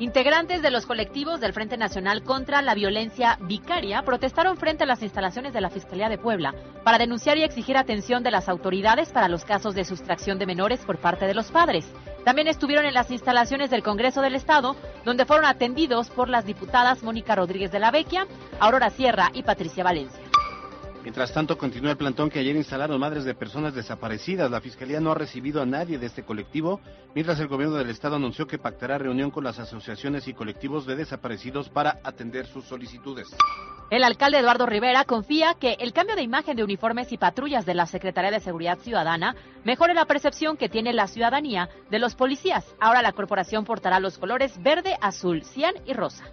Integrantes de los colectivos del Frente Nacional contra la Violencia Vicaria protestaron frente a las instalaciones de la Fiscalía de Puebla para denunciar y exigir atención de las autoridades para los casos de sustracción de menores por parte de los padres. También estuvieron en las instalaciones del Congreso del Estado, donde fueron atendidos por las diputadas Mónica Rodríguez de la Vecchia, Aurora Sierra y Patricia Valencia. Mientras tanto, continúa el plantón que ayer instalaron madres de personas desaparecidas. La Fiscalía no ha recibido a nadie de este colectivo, mientras el gobierno del Estado anunció que pactará reunión con las asociaciones y colectivos de desaparecidos para atender sus solicitudes. El alcalde Eduardo Rivera confía que el cambio de imagen de uniformes y patrullas de la Secretaría de Seguridad Ciudadana mejore la percepción que tiene la ciudadanía de los policías. Ahora la corporación portará los colores verde, azul, cian y rosa.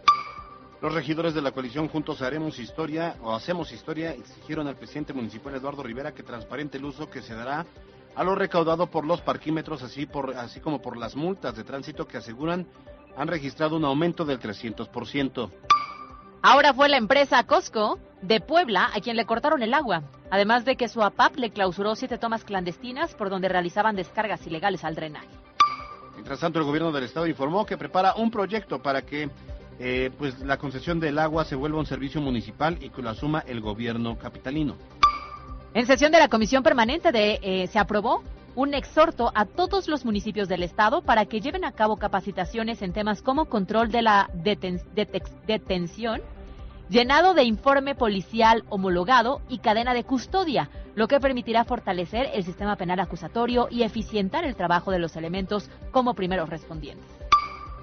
Los regidores de la coalición Juntos Haremos Historia o Hacemos Historia exigieron al presidente municipal Eduardo Rivera que transparente el uso que se dará a lo recaudado por los parquímetros, así, por, así como por las multas de tránsito que aseguran han registrado un aumento del 300%. Ahora fue la empresa Costco de Puebla a quien le cortaron el agua, además de que su APAP le clausuró siete tomas clandestinas por donde realizaban descargas ilegales al drenaje. Mientras tanto, el gobierno del estado informó que prepara un proyecto para que eh, pues la concesión del agua se vuelva un servicio municipal y que lo asuma el gobierno capitalino. En sesión de la Comisión Permanente de, eh, se aprobó un exhorto a todos los municipios del Estado para que lleven a cabo capacitaciones en temas como control de la deten detención, llenado de informe policial homologado y cadena de custodia, lo que permitirá fortalecer el sistema penal acusatorio y eficientar el trabajo de los elementos como primeros respondientes.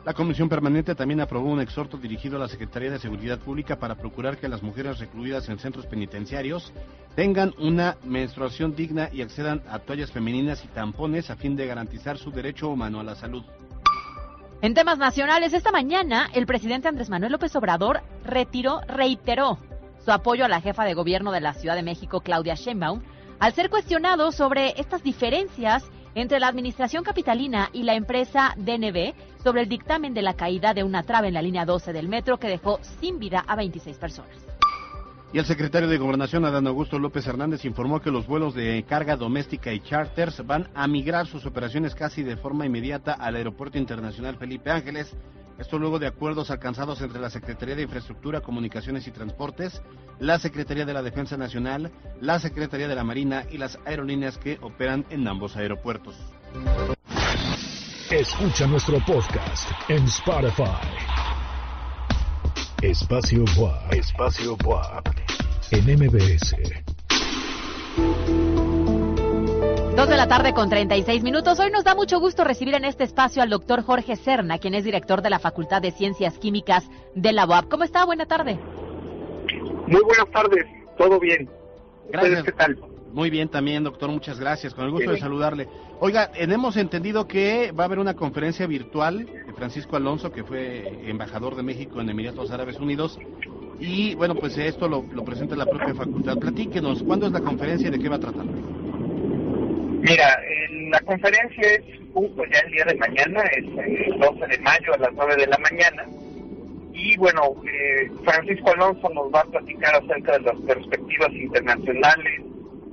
La Comisión Permanente también aprobó un exhorto dirigido a la Secretaría de Seguridad Pública para procurar que las mujeres recluidas en centros penitenciarios tengan una menstruación digna y accedan a toallas femeninas y tampones a fin de garantizar su derecho humano a la salud. En temas nacionales, esta mañana el presidente Andrés Manuel López Obrador retiró, reiteró su apoyo a la jefa de gobierno de la Ciudad de México, Claudia Sheinbaum, al ser cuestionado sobre estas diferencias entre la administración capitalina y la empresa DNB sobre el dictamen de la caída de una trave en la línea 12 del metro que dejó sin vida a 26 personas. Y el secretario de Gobernación, Adán Augusto López Hernández, informó que los vuelos de carga doméstica y charters van a migrar sus operaciones casi de forma inmediata al Aeropuerto Internacional Felipe Ángeles. Esto luego de acuerdos alcanzados entre la Secretaría de Infraestructura, Comunicaciones y Transportes, la Secretaría de la Defensa Nacional, la Secretaría de la Marina y las aerolíneas que operan en ambos aeropuertos. Escucha nuestro podcast en Spotify. Espacio WAP. Espacio WAP. En MBS. Dos de la tarde con 36 minutos. Hoy nos da mucho gusto recibir en este espacio al doctor Jorge Serna, quien es director de la Facultad de Ciencias Químicas de la UAP. ¿Cómo está? Buena tarde. Muy buenas tardes. Todo bien. Gracias. ¿Qué tal? Muy bien también, doctor, muchas gracias. Con el gusto de saludarle. Oiga, hemos entendido que va a haber una conferencia virtual de Francisco Alonso, que fue embajador de México en Emiratos Árabes Unidos. Y bueno, pues esto lo, presenta la propia facultad. Platíquenos, ¿cuándo es la conferencia y de qué va a tratar? Mira, la conferencia es pues ya el día de mañana, es el 12 de mayo a las 9 de la mañana. Y bueno, eh, Francisco Alonso nos va a platicar acerca de las perspectivas internacionales,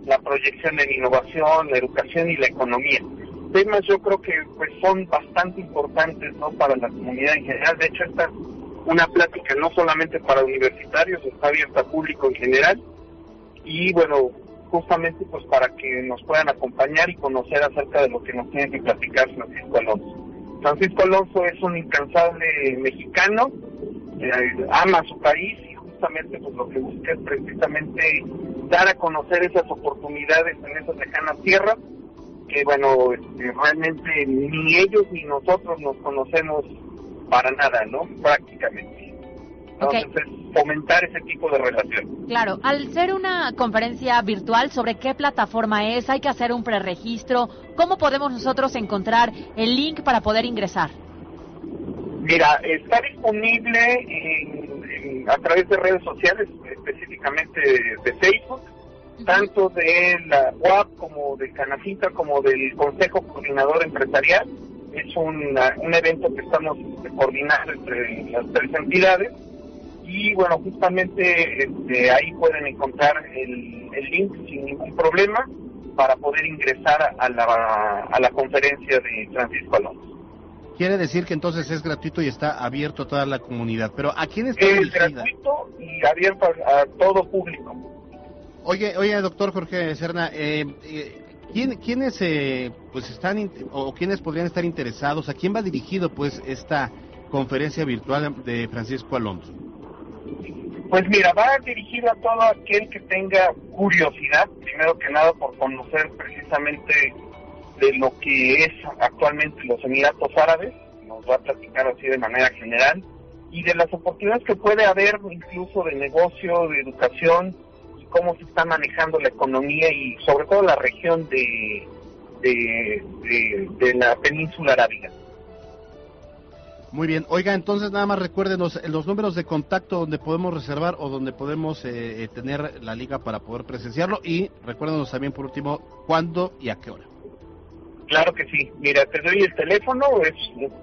la proyección en innovación, la educación y la economía. temas yo creo que pues son bastante importantes no para la comunidad en general. De hecho, esta es una plática no solamente para universitarios, está abierta a público en general. Y bueno, justamente pues para que nos puedan acompañar y conocer acerca de lo que nos tiene que platicar Francisco Alonso. Francisco Alonso es un incansable mexicano, eh, ama su país y justamente pues lo que busca es precisamente dar a conocer esas oportunidades en esas lejanas tierras que bueno, este, realmente ni ellos ni nosotros nos conocemos para nada, ¿no? Prácticamente. Entonces, fomentar ese tipo de relación. Claro, al ser una conferencia virtual, ¿sobre qué plataforma es? ¿Hay que hacer un preregistro? ¿Cómo podemos nosotros encontrar el link para poder ingresar? Mira, está disponible a través de redes sociales, específicamente de, Facebook, tanto de la UAP como de Canacita, como del Consejo Coordinador Empresarial. Es un evento que estamos coordinando entre las tres entidades y bueno, justamente este, ahí pueden encontrar el, link sin ningún problema para poder ingresar a la, a la conferencia de Francisco Alonso. Quiere decir que entonces es gratuito y está abierto a toda la comunidad. Pero ¿a quién está Es gratuito y abierto a, todo público. Oye, oye, doctor Jorge Serna, eh, eh ¿quién, ¿quiénes eh, pues están o quiénes podrían estar interesados? ¿A quién va dirigido pues esta conferencia virtual de Francisco Alonso? Pues mira, va dirigido a todo aquel que tenga curiosidad, primero que nada por conocer precisamente de lo que es actualmente los Emiratos Árabes, nos va a platicar así de manera general, y de las oportunidades que puede haber incluso de negocio, de educación, y cómo se está manejando la economía y sobre todo la región de, de, de la península arábiga. Muy bien. Oiga, entonces nada más recuérdenos los números de contacto donde podemos reservar o donde podemos eh, eh, tener la liga para poder presenciarlo y recuérdenos también por último cuándo y a qué hora. Claro que sí. Mira, te doy el teléfono, es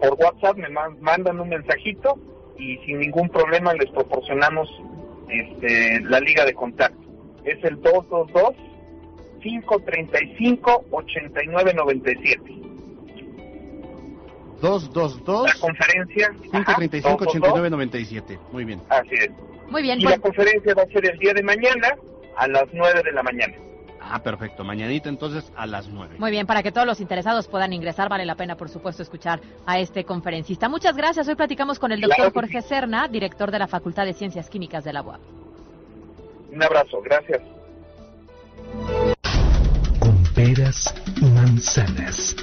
por WhatsApp, me mandan un mensajito y sin ningún problema les proporcionamos este, la liga de contacto. Es el 222 535 8997. 222 La conferencia 535 8997. Muy bien. Así es. Muy bien. Y la conferencia va a ser el día de mañana a las 9 de la mañana. Ah, perfecto. Mañanita entonces a las 9. Muy bien, para que todos los interesados puedan ingresar, vale la pena, por supuesto, escuchar a este conferencista. Muchas gracias. Hoy platicamos con el doctor Jorge Serna, director de la Facultad de Ciencias Químicas de la UAP. Un abrazo, gracias. Con peras y manzanas.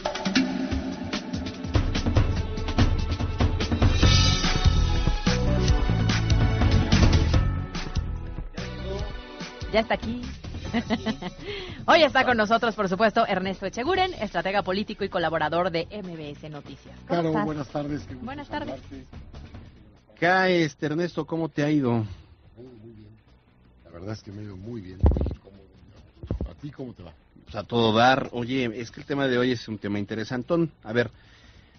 ya está aquí. (laughs) Hoy está con nosotros, por supuesto, Ernesto Echeguren, estratega político y colaborador de MBS Noticias. Claro, buenas tardes. Buenas tardes. ¿Qué este Ernesto? ¿Cómo te ha ido? Muy, bien. La verdad es que me ha ido muy bien. ¿A ti cómo te va? Pues a todo dar. Oye, es que el tema de hoy es un tema interesantón. A ver,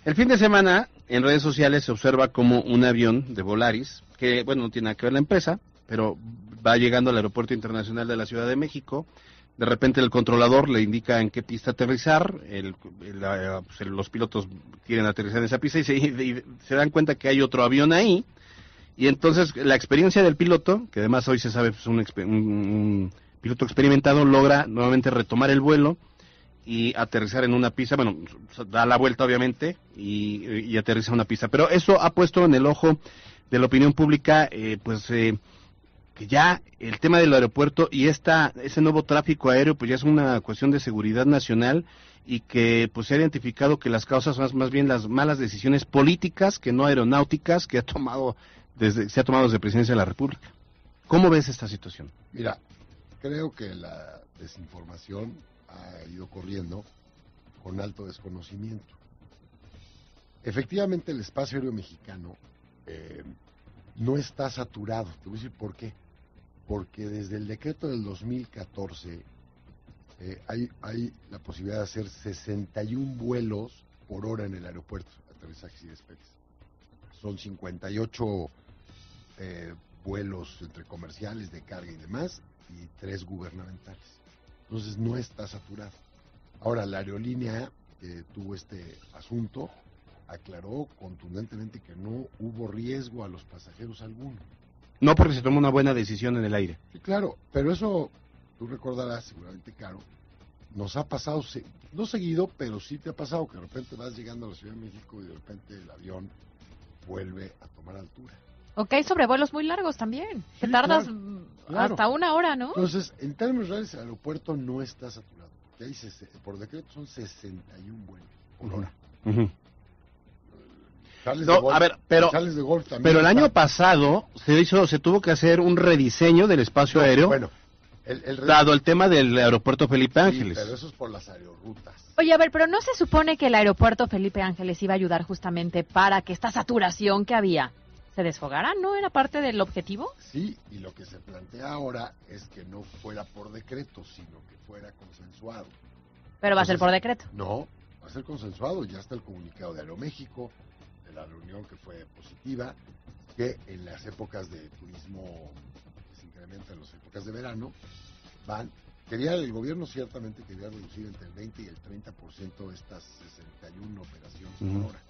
el fin de semana en redes sociales se observa como un avión de Volaris, que, bueno, no tiene nada que ver la empresa, pero va llegando al Aeropuerto Internacional de la Ciudad de México. De repente el controlador le indica en qué pista aterrizar, el, pues, los pilotos quieren aterrizar en esa pista (laughs) y se, dan cuenta que hay otro avión ahí. Y entonces la experiencia del piloto, que además hoy se sabe es pues, un, piloto experimentado, logra nuevamente retomar el vuelo y aterrizar en una pista, bueno, da la vuelta obviamente y, y aterriza en una pista. Pero eso ha puesto en el ojo de la opinión pública, eh, pues... Eh, que ya el tema del aeropuerto y esta, ese nuevo tráfico aéreo pues ya es una cuestión de seguridad nacional y que pues se ha identificado que las causas son más bien las malas decisiones políticas que no aeronáuticas que ha tomado desde, se ha tomado desde presidencia de la República. ¿Cómo ves esta situación? Mira, creo que la desinformación ha ido corriendo con alto desconocimiento. Efectivamente, el espacio aéreo mexicano eh, no está saturado. Te voy a decir por qué porque desde el decreto del 2014 eh, hay, hay la posibilidad de hacer 61 vuelos por hora en el aeropuerto, aterrizajes y despegues. Son 58 eh, vuelos entre comerciales, de carga y demás, y tres gubernamentales. Entonces no está saturado. Ahora, la aerolínea que tuvo este asunto aclaró contundentemente que no hubo riesgo a los pasajeros alguno. No porque se tomó una buena decisión en el aire. Sí, claro, pero eso tú recordarás seguramente, Caro, nos ha pasado, se- no seguido, pero sí te ha pasado que de repente vas llegando a la Ciudad de México y de repente el avión vuelve a tomar altura. Ok, sobrevuelos muy largos también. Que Sí, tardas claro, mm, claro. hasta una hora, ¿no? Entonces, en términos reales, el aeropuerto no está saturado. Que hay sese- por decreto son 61 vuelos por hora. De No, a ver, pero, Charles de también pero el está- año pasado se hizo, se tuvo que hacer un rediseño del espacio aéreo, Bueno, el, el re- dado el tema del aeropuerto Felipe Sí, Ángeles. pero eso es por las aerorrutas. Oye, a ver, pero ¿no se supone que el aeropuerto Felipe Ángeles iba a ayudar justamente para que esta saturación que había se desfogara? ¿No era parte del objetivo? Sí, y lo que se plantea ahora es que no fuera por decreto, sino que fuera consensuado. Pero va a ser por decreto. No, va a ser consensuado. Ya está el comunicado de Aeroméxico, de la reunión que fue positiva, que en las épocas de turismo que se incrementa en las épocas de verano, van. Quería, el gobierno ciertamente quería reducir entre el 20 y el 30% estas 61 operaciones por hora,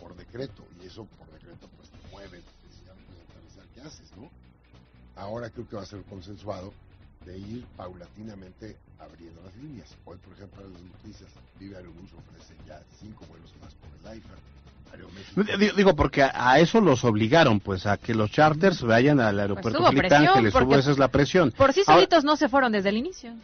por decreto, y eso por decreto pues te mueve precisamente qué haces, ¿no? Ahora creo que va a ser consensuado de ir paulatinamente abriendo las líneas. Hoy, por ejemplo, en las noticias, Vive Aerobús ofrece ya cinco vuelos más por el AIFA. Digo, porque a, eso los obligaron, pues, a que los charters vayan al aeropuerto hubo Felipe Ángeles, hubo, esa es la presión. Por sí Ahora- solitos no se fueron desde el inicio.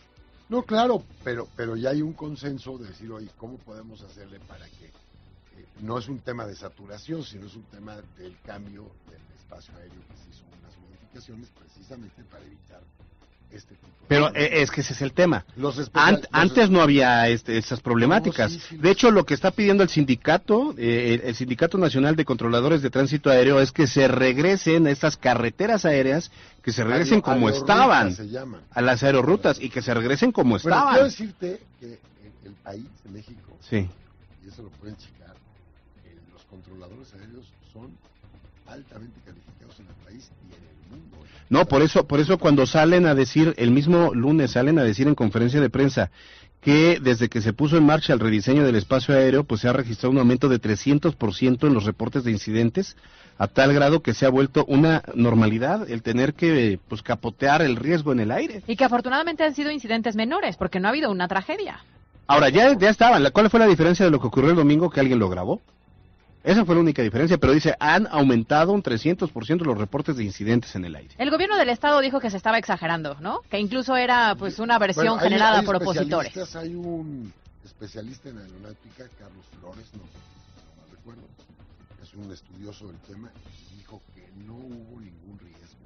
No, claro, pero, pero ya hay un consenso de decir, oye, ¿cómo podemos hacerle para que eh, no es un tema de saturación, sino es un tema del cambio del espacio aéreo que se hizo unas modificaciones precisamente para evitar este Pero eh, es que ese es el tema. Los especial- Ant- los- antes no había este, esas problemáticas. No, sí, sí, de hecho, lo que está pidiendo el sindicato, eh, el, el Sindicato Nacional de Controladores de Tránsito Aéreo, es que se regresen a estas carreteras aéreas, que se regresen Aero- como estaban, se a las aerorrutas, y que se regresen como Bueno, quiero estaban. decirte que el país, México, Sí. y eso lo pueden checar, eh, los controladores aéreos son altamente calificados en el país y en el mundo. No, por eso, por eso cuando salen a decir, el mismo lunes salen a decir en conferencia de prensa que desde que se puso en marcha el rediseño del espacio aéreo, pues se ha registrado un aumento de 300% en los reportes de incidentes, a tal grado que se ha vuelto una normalidad el tener que pues capotear el riesgo en el aire. Y que afortunadamente han sido incidentes menores, porque no ha habido una tragedia. Ahora, ya, ya estaban. La- ¿Cuál fue la diferencia de lo que ocurrió el domingo que alguien lo grabó? Esa fue la única diferencia, pero dice, han aumentado un 300% los reportes de incidentes en el aire. El gobierno del estado dijo que se estaba exagerando, ¿no? Que incluso era pues una versión Bueno, hay- generada hay por opositores. Hay un especialista en aeronáutica, Carlos Flores, no, recuerdo, es un estudioso del tema, y dijo que no hubo ningún riesgo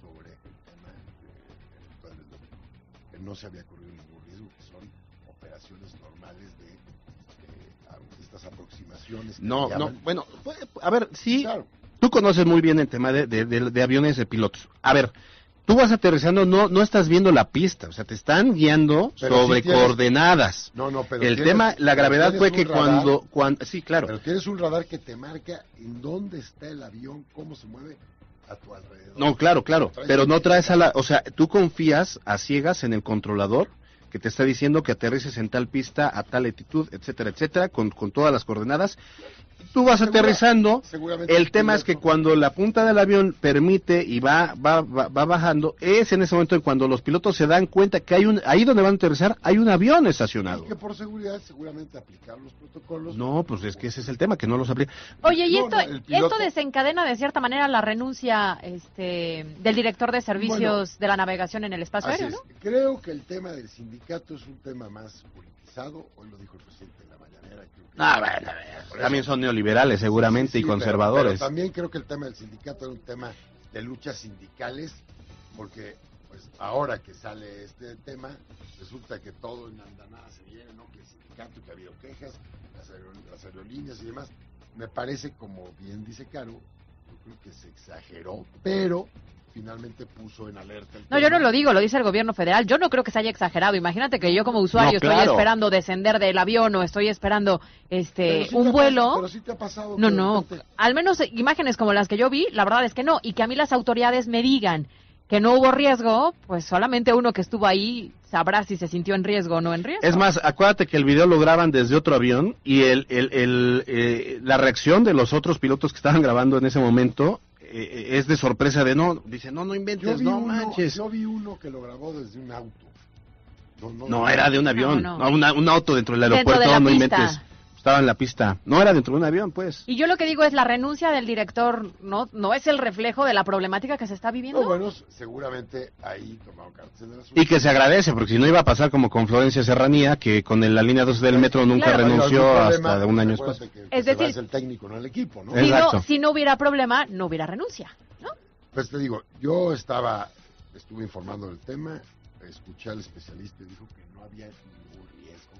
sobre el tema de- del domingo, que no se había corrido ningún riesgo, que son operaciones normales de, de estas aproximaciones. No, no, bueno, a ver, sí, tú conoces muy bien el tema de, de- de- de aviones de pilotos. A ver, tú vas aterrizando, no, no estás viendo la pista, o sea, te están guiando Pero sí sobre tienes- coordenadas. No, no, pero el tienes- tema, la gravedad fue que radar, cuando, cuando, sí, claro. Pero tienes un radar que te marca en dónde está el avión, cómo se mueve a tu alrededor. No, claro, claro, pero no traes a la, o sea, tú confías a ciegas en el controlador que te está diciendo que aterrices en tal pista, a tal latitud, etcétera, etcétera, con, con todas las coordenadas. Tú vas Segura- aterrizando, seguramente el tema es que cuando la punta del avión permite y va, va, va, va bajando, es en ese momento en cuando los pilotos se dan cuenta que hay un, ahí donde van a aterrizar, hay un avión estacionado. Y que por seguridad seguramente aplicar los protocolos. No, pues es que ese es el tema, que no los aplica. Oye, y No, esto, no, piloto- esto desencadena de cierta manera la renuncia este, del director de servicios Bueno, de la navegación en el espacio aéreo, es. ¿no? Creo que el tema del sindicato es un tema más politizado. Hoy lo dijo el presidente en la mañanera. creo que- Ah, bueno, También son neoliberales seguramente Sí, y conservadores. Pero, también creo que el tema del sindicato era un tema de luchas sindicales, porque pues ahora que sale este tema, resulta que todo en andanada se viene, ¿no? Que el sindicato, que ha habido quejas, las, aerol- las aerolíneas y demás. Me parece, como bien dice Caro, creo que se exageró, pero finalmente puso en alerta el No, yo no lo digo, lo dice el gobierno federal. Yo no creo que se haya exagerado. Imagínate que yo como usuario No, estoy esperando descender del avión o estoy esperando este sí te un ha vuelo. pero sí te ha pasado No, no. Al menos imágenes como las que yo vi, la verdad es que no. Y que a mí las autoridades me digan que no hubo riesgo, pues solamente uno que estuvo ahí sabrá si se sintió en riesgo o no en riesgo. Es más, acuérdate que el video lo graban desde otro avión y el, el, el, eh, la reacción de los otros pilotos que estaban grabando en ese momento eh, es de sorpresa de no, dice, no, no inventes, no uno, manches. Yo vi uno que lo grabó desde un auto. No, era de un avión, no, no. una- un auto dentro del aeropuerto, de no pista. inventes. Estaba en la pista. No era dentro de un avión, pues. Y yo lo que digo es la renuncia del director no no es el reflejo de la problemática que se está viviendo. No, bueno, seguramente ahí tomaron cartas en el asunto. Y que se agradece, porque si no iba a pasar como con Florencia Serranía, que con el- la línea 2 del metro nunca Claro. renunció algún problema, hasta un año después. que- Es que decir- el técnico, no el equipo, ¿no? si Exacto. no si no hubiera problema, no hubiera renuncia. Pues te digo, yo estaba, estuve informando del tema, escuché al especialista y dijo que no había ningún riesgo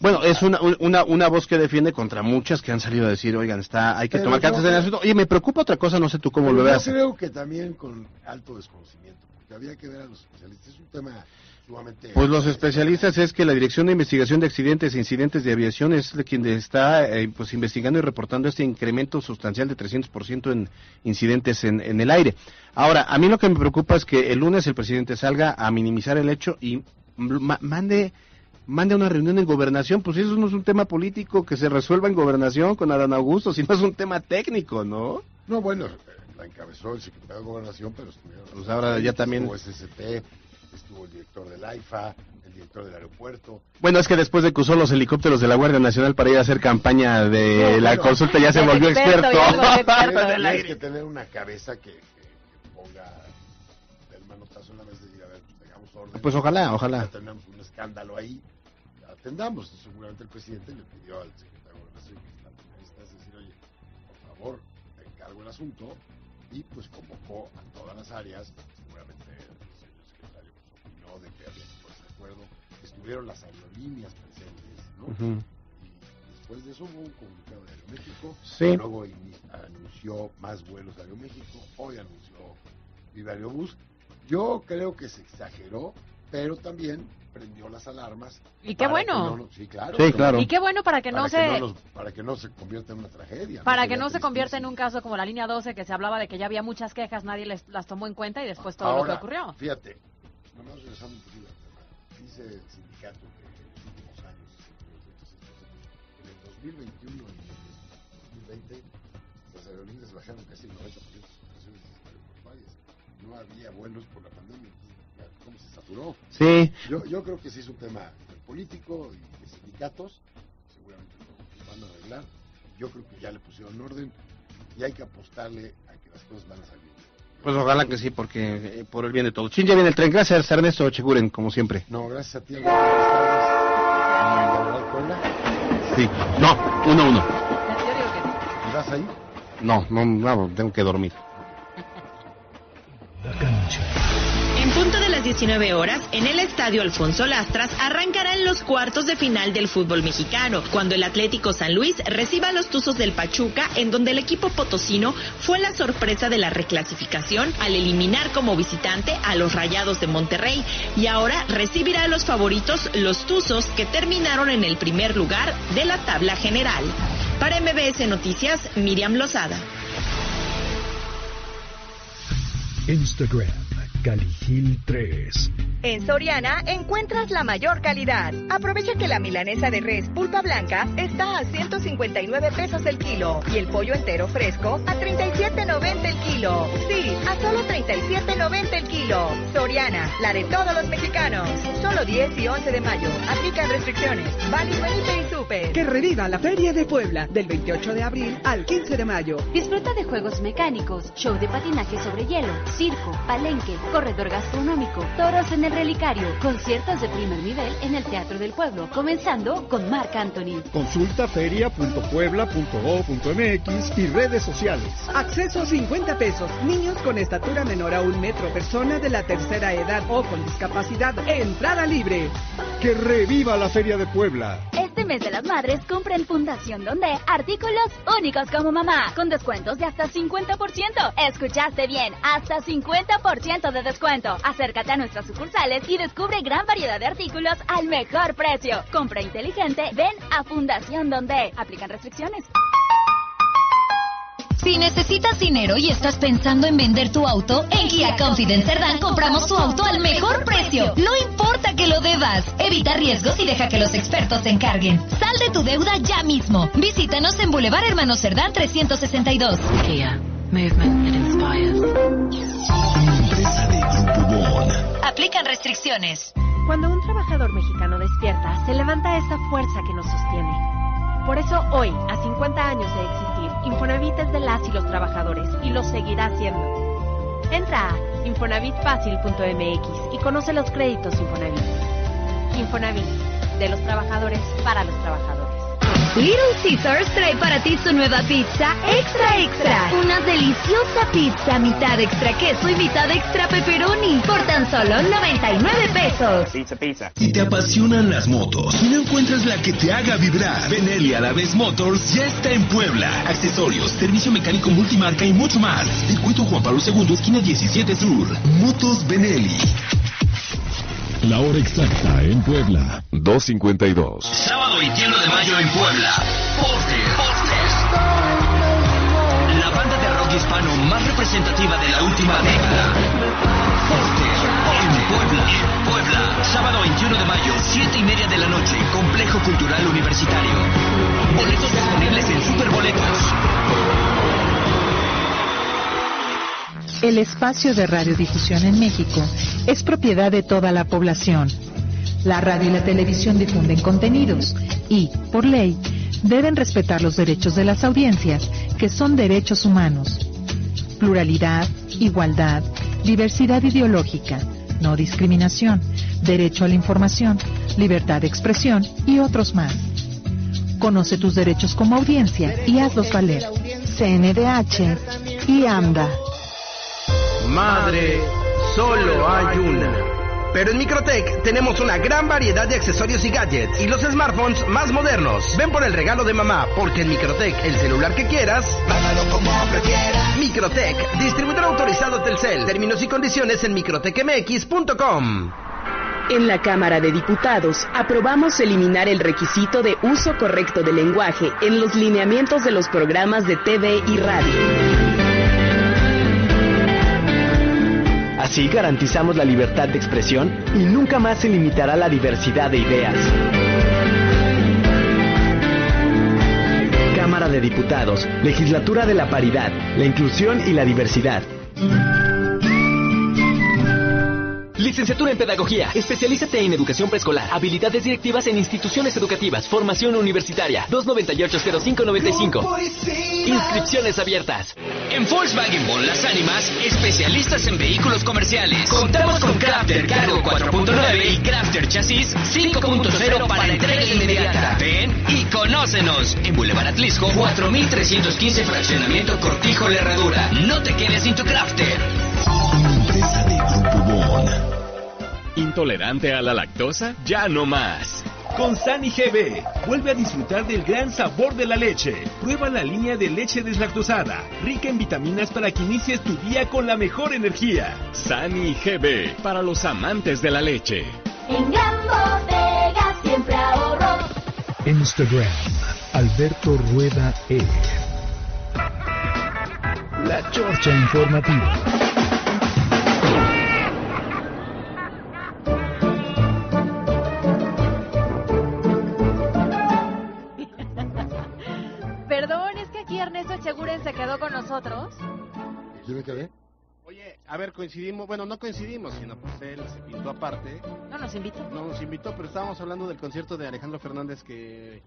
Bueno, es una, una, una voz que defiende contra muchas que han salido a decir, oigan, está, hay que Pero tomar yo cartas en el asunto. Oye, me preocupa otra cosa, no sé tú cómo lo yo veas. creo que también con alto desconocimiento, porque había que ver a los especialistas. Es un tema sumamente... Pues los especialistas es que la Dirección de Investigación de Accidentes e Incidentes de Aviación es quien está eh, pues investigando y reportando este incremento sustancial de 300% en incidentes en, en el aire. Ahora, a mí lo que me preocupa es que el lunes el presidente salga a minimizar el hecho y ma- mande mande una reunión en gobernación, pues eso no es un tema político que se resuelva en gobernación con Adán Augusto, sino es un tema técnico, ¿no? No, bueno, la encabezó el secretario de Gobernación, pero estuvieron... Pues ahora ya también- Estuvo SST, estuvo el director del AIFA, el director del aeropuerto. Bueno, es que después de que usó los helicópteros de la Guardia Nacional para ir a hacer campaña de No, la bueno. consulta, ya se volvió experto, (laughs) experto. Tienes que tener una cabeza que, que- ponga el manotazo en la mesa y decir, a ver, pues tengamos orden. Pues ojalá, ojalá. Ya tenemos un escándalo ahí, atendamos. Seguramente el presidente le pidió al secretario de Gobernación que está en decir, oye, por favor, te encargo el asunto y pues convocó a todas las áreas, seguramente el señor secretario pues, opinó de que había que ponerse de acuerdo, estuvieron las aerolíneas presentes, ¿no? Ujú. Después de eso hubo un comunicado de Aeroméxico, Sí. luego anunció más vuelos de Aeroméxico, hoy anunció Viva Aerobús. Yo creo que se exageró, pero también prendió las alarmas. Y qué para bueno. que no sí, claro. Sí, claro. Y qué bueno para que no para se nos- para que no se convierta en una tragedia. para que Sería no se convierta en un caso como la línea 12 que se hablaba de que ya había muchas quejas, nadie les, las tomó en cuenta y después todo Ahora, lo que ocurrió. Fíjate, nomás regresando un poquito. Dice el sindicato que en los últimos años, en el 2021 y en el 2020, las aerolíneas bajaron casi el 90% de sus operaciones aeroportuarias. No había vuelos por la pandemia. ¿Cómo se saturó? Sí. Yo, yo creo que sí es un tema político y de sindicatos. Seguramente lo van a arreglar. Yo creo que ya le pusieron orden y hay que apostarle a que las cosas van a salir. Pues ojalá que sí, porque eh, por el bien de todos. Chin, ya viene el tren. Gracias, Ernesto Cheguren, como siempre. No, gracias a ti. Alberto. Buenas tardes. ¿Y la verdad, Puebla? Sí. No, uno, uno. ¿Y vas ahí? No, no, no, tengo que dormir. Las 19 horas, en el estadio Alfonso Lastras arrancarán los cuartos de final del fútbol mexicano, cuando el Atlético San Luis reciba a los Tuzos del Pachuca, en donde el equipo potosino fue la sorpresa de la reclasificación al eliminar como visitante a los Rayados de Monterrey y ahora recibirá a los favoritos los Tuzos que terminaron en el primer lugar de la tabla general. Para MBS Noticias, Miriam Lozada. Instagram, Caligil 3. En Soriana encuentras la mayor calidad. Aprovecha que la milanesa de res pulpa blanca está a 159 pesos el kilo y el pollo entero fresco a 37.90 el kilo. Sí, a solo 37.90 el kilo. Soriana, la de todos los mexicanos. Solo 10 y 11 de mayo. Aplican restricciones. Válido en y Super. Que reviva la Feria de Puebla del 28 de abril al 15 de mayo. Disfruta de juegos mecánicos, show de patinaje sobre hielo, circo, palenque, corredor gastronómico, toros en el relicario, conciertos de primer nivel en el Teatro del Pueblo, comenzando con Marc Anthony. Consulta feria.puebla.gov.mx y redes sociales. Acceso 50 pesos. Niños con estatura menor a un metro, persona de la tercera edad o con discapacidad. Entrada libre. Que reviva la Feria de Puebla. Mes de las madres compra en Fundación Donde artículos únicos como mamá, con descuentos de hasta 50%. Escuchaste bien, hasta 50% de descuento. Acércate a nuestras sucursales y descubre gran variedad de artículos al mejor precio. Compra inteligente, ven a Fundación Donde. Aplican restricciones. Si necesitas dinero y estás pensando en vender tu auto, en Kia Confidence Cerdán compramos tu auto al mejor precio. No importa que lo debas. Evita riesgos y deja que los expertos se encarguen. Sal de tu deuda ya mismo. Visítanos en Boulevard Hermano Cerdán 362. Kia. Movement that inspires. Empresa de Grupo Bon. Aplican restricciones. Cuando un trabajador mexicano despierta, se levanta esa fuerza que nos sostiene. Por eso hoy, a 50 años de existir, Infonavit es de las y los trabajadores y lo seguirá siendo. Entra a infonavitfacil.mx y conoce los créditos Infonavit. Infonavit, de los trabajadores para los trabajadores. Little Caesars trae para ti su nueva pizza extra extra. Una deliciosa pizza mitad extra queso y mitad extra pepperoni por tan solo 99 pesos. Pizza, pizza. Si te apasionan las motos y no encuentras la que te haga vibrar, Benelli a la vez Motors ya está en Puebla. Accesorios, servicio mecánico multimarca y mucho más. Circuito Juan Pablo II, esquina 17 Sur. Motos Benelli. La hora exacta en Puebla. 252. Sábado 21 de mayo en Puebla. Porter. La banda de rock hispano más representativa de la última década. Porter. En Puebla. Puebla. Sábado 21 de mayo, 7 y media de la noche. Complejo Cultural Universitario. Boletos disponibles El espacio de radiodifusión en México es propiedad de toda la población. La radio y la televisión difunden contenidos y, por ley, deben respetar los derechos de las audiencias, que son derechos humanos. Pluralidad, igualdad, diversidad ideológica, no discriminación, derecho a la información, libertad de expresión y otros más. Conoce tus derechos como audiencia y hazlos valer. CNDH y AMDA. Madre, solo hay una. Pero en Microtech tenemos una gran variedad de accesorios y gadgets y los smartphones más modernos. Ven por el regalo de mamá, porque en Microtech el celular que quieras, págalo como prefieras. Microtech, distribuidor autorizado Telcel. Términos y condiciones en microtechmx.com. En la Cámara de Diputados aprobamos eliminar el requisito de uso correcto del lenguaje en los lineamientos de los programas de TV y radio. Así garantizamos la libertad de expresión y nunca más se limitará la diversidad de ideas. Cámara de Diputados, Legislatura de la Paridad, la Inclusión y la Diversidad. Licenciatura en Pedagogía. Especialízate en educación preescolar, habilidades directivas en instituciones educativas, formación universitaria. 298-0595. Inscripciones abiertas. En Volkswagen Bon Las Ánimas, especialistas en vehículos comerciales. Contamos con Crafter Cargo 4.9 y Crafter Chasis 5.0 para entrega inmediata. Ven y conócenos. En Boulevard Atlisco, 4315 Fraccionamiento Cortijo La Herradura. No te quedes sin tu Crafter. Empresa de. ¿Intolerante a la lactosa? Ya no más. Con Sani GB, vuelve a disfrutar del gran sabor de la leche. Prueba la línea de leche deslactosada, rica en vitaminas para que inicies tu día con la mejor energía. Sani GB, para los amantes de la leche. En Gran Bodega siempre ahorro. Instagram, Alberto Rueda E. La Chorcha Informativa. ¿Quién me quedé? Oye, a ver, coincidimos, bueno, no coincidimos, sino pues él se pintó aparte. No nos invitó. No nos invitó, pero estábamos hablando del concierto de Alejandro Fernández que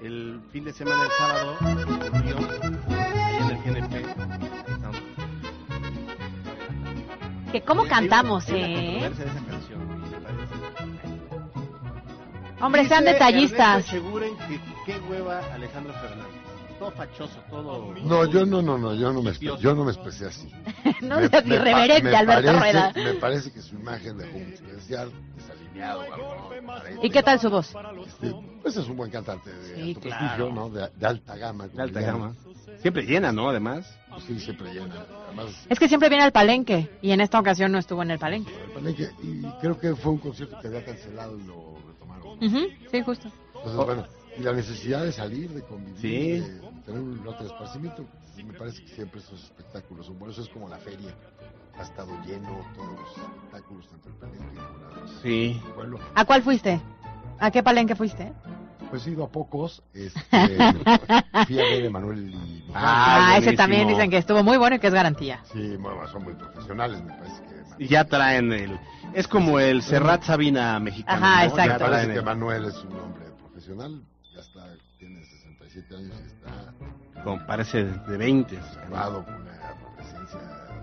el fin de semana, el sábado, en el GNP. Que cómo cantamos, ¿eh? de esa canción. Hombre, sean detallistas. Echeguren que qué hueva Alejandro Fernández. Todo fachoso, todo... No, yo no, no, no, yo no me, expe- yo no me expresé así. (laughs) No Me- seas me pa- irreverente, me Alberto parece- Rueda. Me parece que su imagen de comercial desalineado. algo, ¿Y qué tal su voz? Este, pues es un buen cantante de Sí, alto claro. prestigio, ¿no? De, de alta gama. De alta gama. Siempre llena, ¿no? Además. Sí, siempre llena. Además, Es que siempre viene al palenque y en esta ocasión no estuvo en el palenque. Palenque, y creo que fue un concierto que había cancelado y lo retomaron. Ujú, Sí, justo. Entonces, bueno, y la necesidad de salir, de convivir, Sí. de tener un rato de esparcimiento. Me parece que siempre esos espectáculos son buenos. Eso es como la feria. Ha estado lleno todos los espectáculos, tanto el palenque como la... Sí. el pueblo. ¿A cuál fuiste? ¿A qué palenque fuiste? Pues he ido a pocos. Este, (laughs) fui a ver a Emanuel y Miguel. Ah, ese también dicen que estuvo muy bueno y que es garantía. Sí, bueno, son muy profesionales, me parece que... Y ya traen el... Es como el Serrat Sabina mexicano. Ajá, ¿no? exacto. Ya Me parece traen que el- Manuel es un hombre profesional. Ya está, tiene 67 años y está como parece de 20. observado con una presencia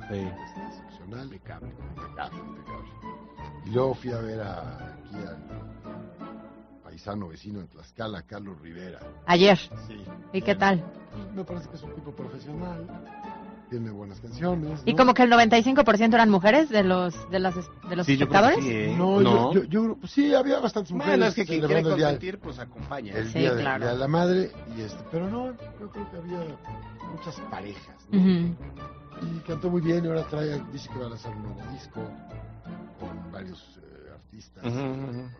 Sí. este, excepcional. Impecable. Impecable, impecable. Y luego fui a ver a, aquí al paisano vecino en Tlaxcala, Carlos Rivera. Ayer. Sí. ¿Y qué tal? Me parece que es un tipo profesional, tiene buenas canciones. ¿Y ¿no? como que el 95% eran mujeres de los de las de los Sí, yo espectadores? sí, ¿eh? No, No. Yo, yo, yo- sí, había bastantes mujeres. Bueno, es que quien quiere consentir, pues acompaña. el Sí, día, de, claro. día de la madre y este pero no yo creo que había muchas parejas ¿no? Ujú. y cantó muy bien y ahora trae dice que va a lanzar un nuevo disco con varios eh, artistas Ujú, ujú. no sé,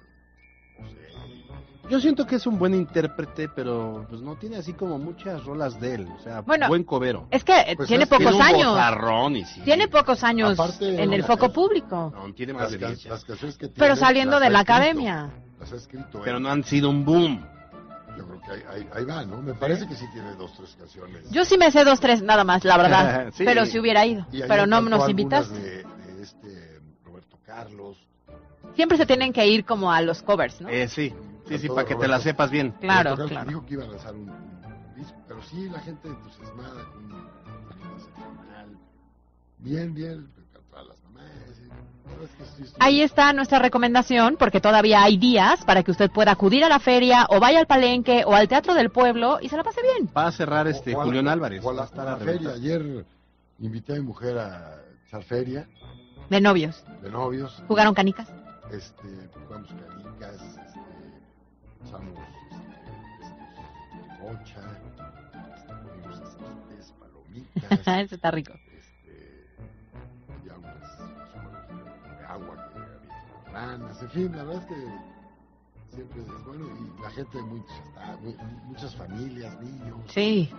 Yo siento que es un buen intérprete, pero pues no tiene así como muchas rolas de él. O sea, Bueno, buen cobero. Es que Pues tiene es pocos Tiene un años. y sí. Tiene pocos años Aparte, en no, el foco público. No, tiene más las, de can- 10 ya. las canciones que Pero tiene, saliendo las de la escrito, academia. las ha escrito Pero él. no han sido un boom. yo creo que ahí, ahí, ahí va no me parece que sí tiene dos tres canciones Yo sí me sé dos, tres nada más, la verdad. (laughs) Sí. Pero si hubiera ido. Pero no nos invitaste. de, de este Roberto Carlos Siempre se tienen que ir como a los covers, ¿no? Eh, sí, sí, sí, para que te Roberto. la sepas bien. Claro, Roberto claro. Dijo que iba a lanzar un, un disco, pero sí, la gente entusiasmada con un. Bien, bien, a las mamás. Ahí está nuestra recomendación, porque todavía hay días para que usted pueda acudir a la feria, o vaya al palenque, o al Teatro del Pueblo, y se la pase bien. Va a cerrar este O Julián Álvarez. O a va la, a estar a la feria. Ayer invité a mi mujer a echar feria De novios. de novios. ¿Jugaron canicas? Este, jugamos canicas, este, usamos este, bocha, este, comimos esquites, palomitas. (laughs) Eso está rico. este, había unas de agua que había ranas, en fin, la verdad es que siempre es bueno y la gente muy muchas familias, niños. Sí.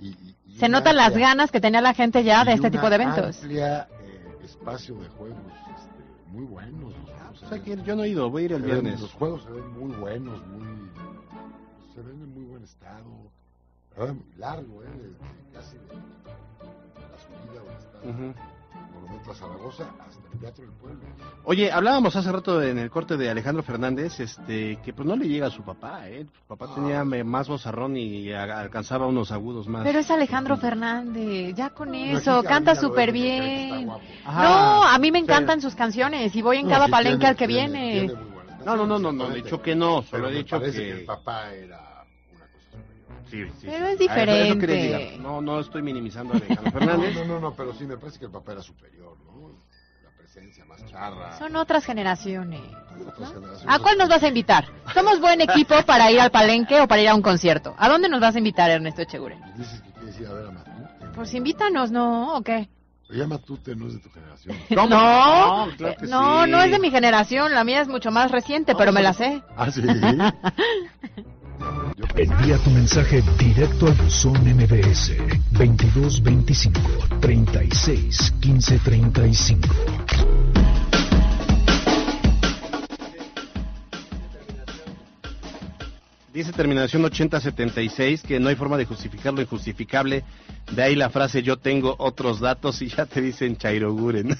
y- y- y Se notan las ganas que tenía la gente ya de este tipo de eventos. amplia eh, espacio de juegos este, muy buenos. Los juegos se O sea que yo no he ido, voy a ir el ven- viernes. Los juegos se ven muy buenos, muy se ven en muy buen estado. Muy largo, ¿eh? Casi de, de la subida a Zaragoza hasta el Teatro del Pueblo. Oye, hablábamos hace rato en el corte de Alejandro Fernández, este, que pues no le llega a su papá, ¿eh? Su papá Ah. tenía más vozarrón y a- alcanzaba unos agudos más. Pero es Alejandro Fernández, ya con eso, aquí canta súper bien. No, a mí me Sí. encantan sus canciones y voy en No, cada sí palenque tiene- al que tiene- viene. tiene No, no, no, no, no, he dicho que no, solo he dicho que... que el papá era. Sí, sí, Pero es eso- eso quería diferente. llegar. No, no estoy minimizando a Alejandro Fernández. No, no, no, no, pero sí me parece que el papá era superior, ¿no? La presencia más charra. Son otras generaciones. otras generaciones. ¿A cuál nos vas a invitar? Somos buen equipo para ir al palenque o para ir a un concierto. ¿A dónde nos vas a invitar, Ernesto Echeguren? Dices que quieres ir a ver a Matute. Pues invítanos, ¿no? ¿O qué? Ya Matute no es de tu generación. (laughs) No, No, claro que no, sí. no es de mi generación, la mía es mucho más reciente, pero me la sé. Ah, sí. (laughs) Envía tu mensaje directo al buzón MBS 2225 36 15 35. Dice terminación 8076 que no hay forma de justificar lo injustificable. De ahí la frase yo tengo otros datos y ya te dicen Chairoguren.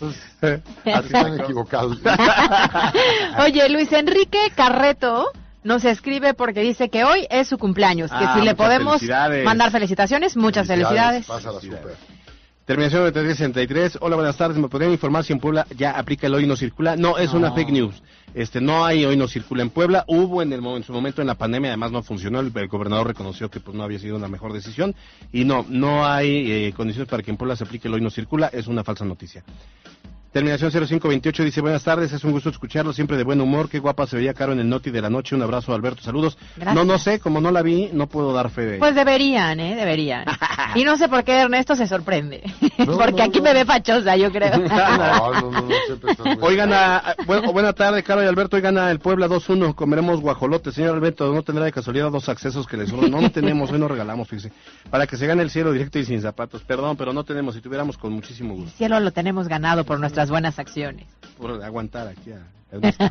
Así están equivocados. (laughs) Oye, Luis Enrique Carreto nos escribe porque dice que hoy es su cumpleaños, que Ah, si le podemos felicidades. mandar felicitaciones, muchas felicidades. Pásala súper. Terminación 9363. Hola, buenas tardes. ¿Me podrían informar si en Puebla ya aplica el hoy no circula? No, es una fake news. Este, no hay hoy no circula en Puebla. Hubo en el mo- en su momento en la pandemia, además no funcionó. El, el gobernador reconoció que pues no había sido una mejor decisión y no, no hay eh, condiciones para que en Puebla se aplique el hoy no circula. Es una falsa noticia. Terminación 0528 dice, buenas tardes, es un gusto escucharlo, siempre de buen humor, qué guapa se veía Caro en el Noti de la noche, un abrazo Alberto, saludos. Gracias. No, no sé, como no la vi, no puedo dar fe de Pues deberían, ¿eh? Deberían. (laughs) y no sé por qué Ernesto se sorprende. (laughs) Porque aquí me ve fachosa, yo creo. Hoy gana, bueno, buena tarde, Caro y Alberto, hoy gana el Puebla 2-1, comeremos guajolote. Señor Alberto, ¿no tendrá de casualidad dos accesos que le sobran? No, no (laughs) tenemos, hoy no regalamos, fíjese. Para que se gane el cielo directo y sin zapatos. Perdón, pero no tenemos, si tuviéramos con muchísimo gusto. Cielo lo tenemos ganado por nuestras buenas acciones. Por aguantar aquí a... Ernesto.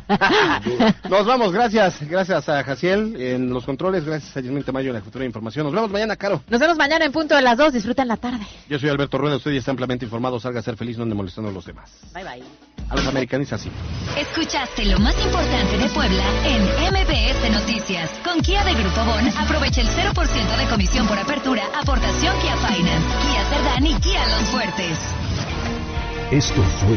(laughs) Nos vamos, gracias, gracias a Jaciel en los controles, gracias a Yasmín Tamayo en la futura información. Nos vemos mañana, Caro. Nos vemos mañana en punto de las dos. Disfruten la tarde. Yo soy Alberto Rueda, usted ya está ampliamente informado, salga a ser feliz, no ande molestando a los demás. Bye bye. A los americanistas sí. Escuchaste lo más importante de Puebla en MBS Noticias. Con Kia de Grupo Bon, aprovecha el 0% de comisión por apertura, aportación Kia Finance, Kia Cerdán y Kia Los Fuertes. Esto fue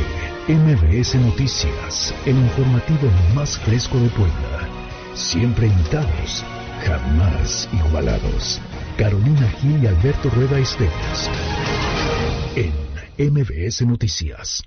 MBS Noticias, el informativo más fresco de Puebla. Siempre invitados, jamás igualados. Carolina Gil y Alberto Rueda Esteves. En MBS Noticias.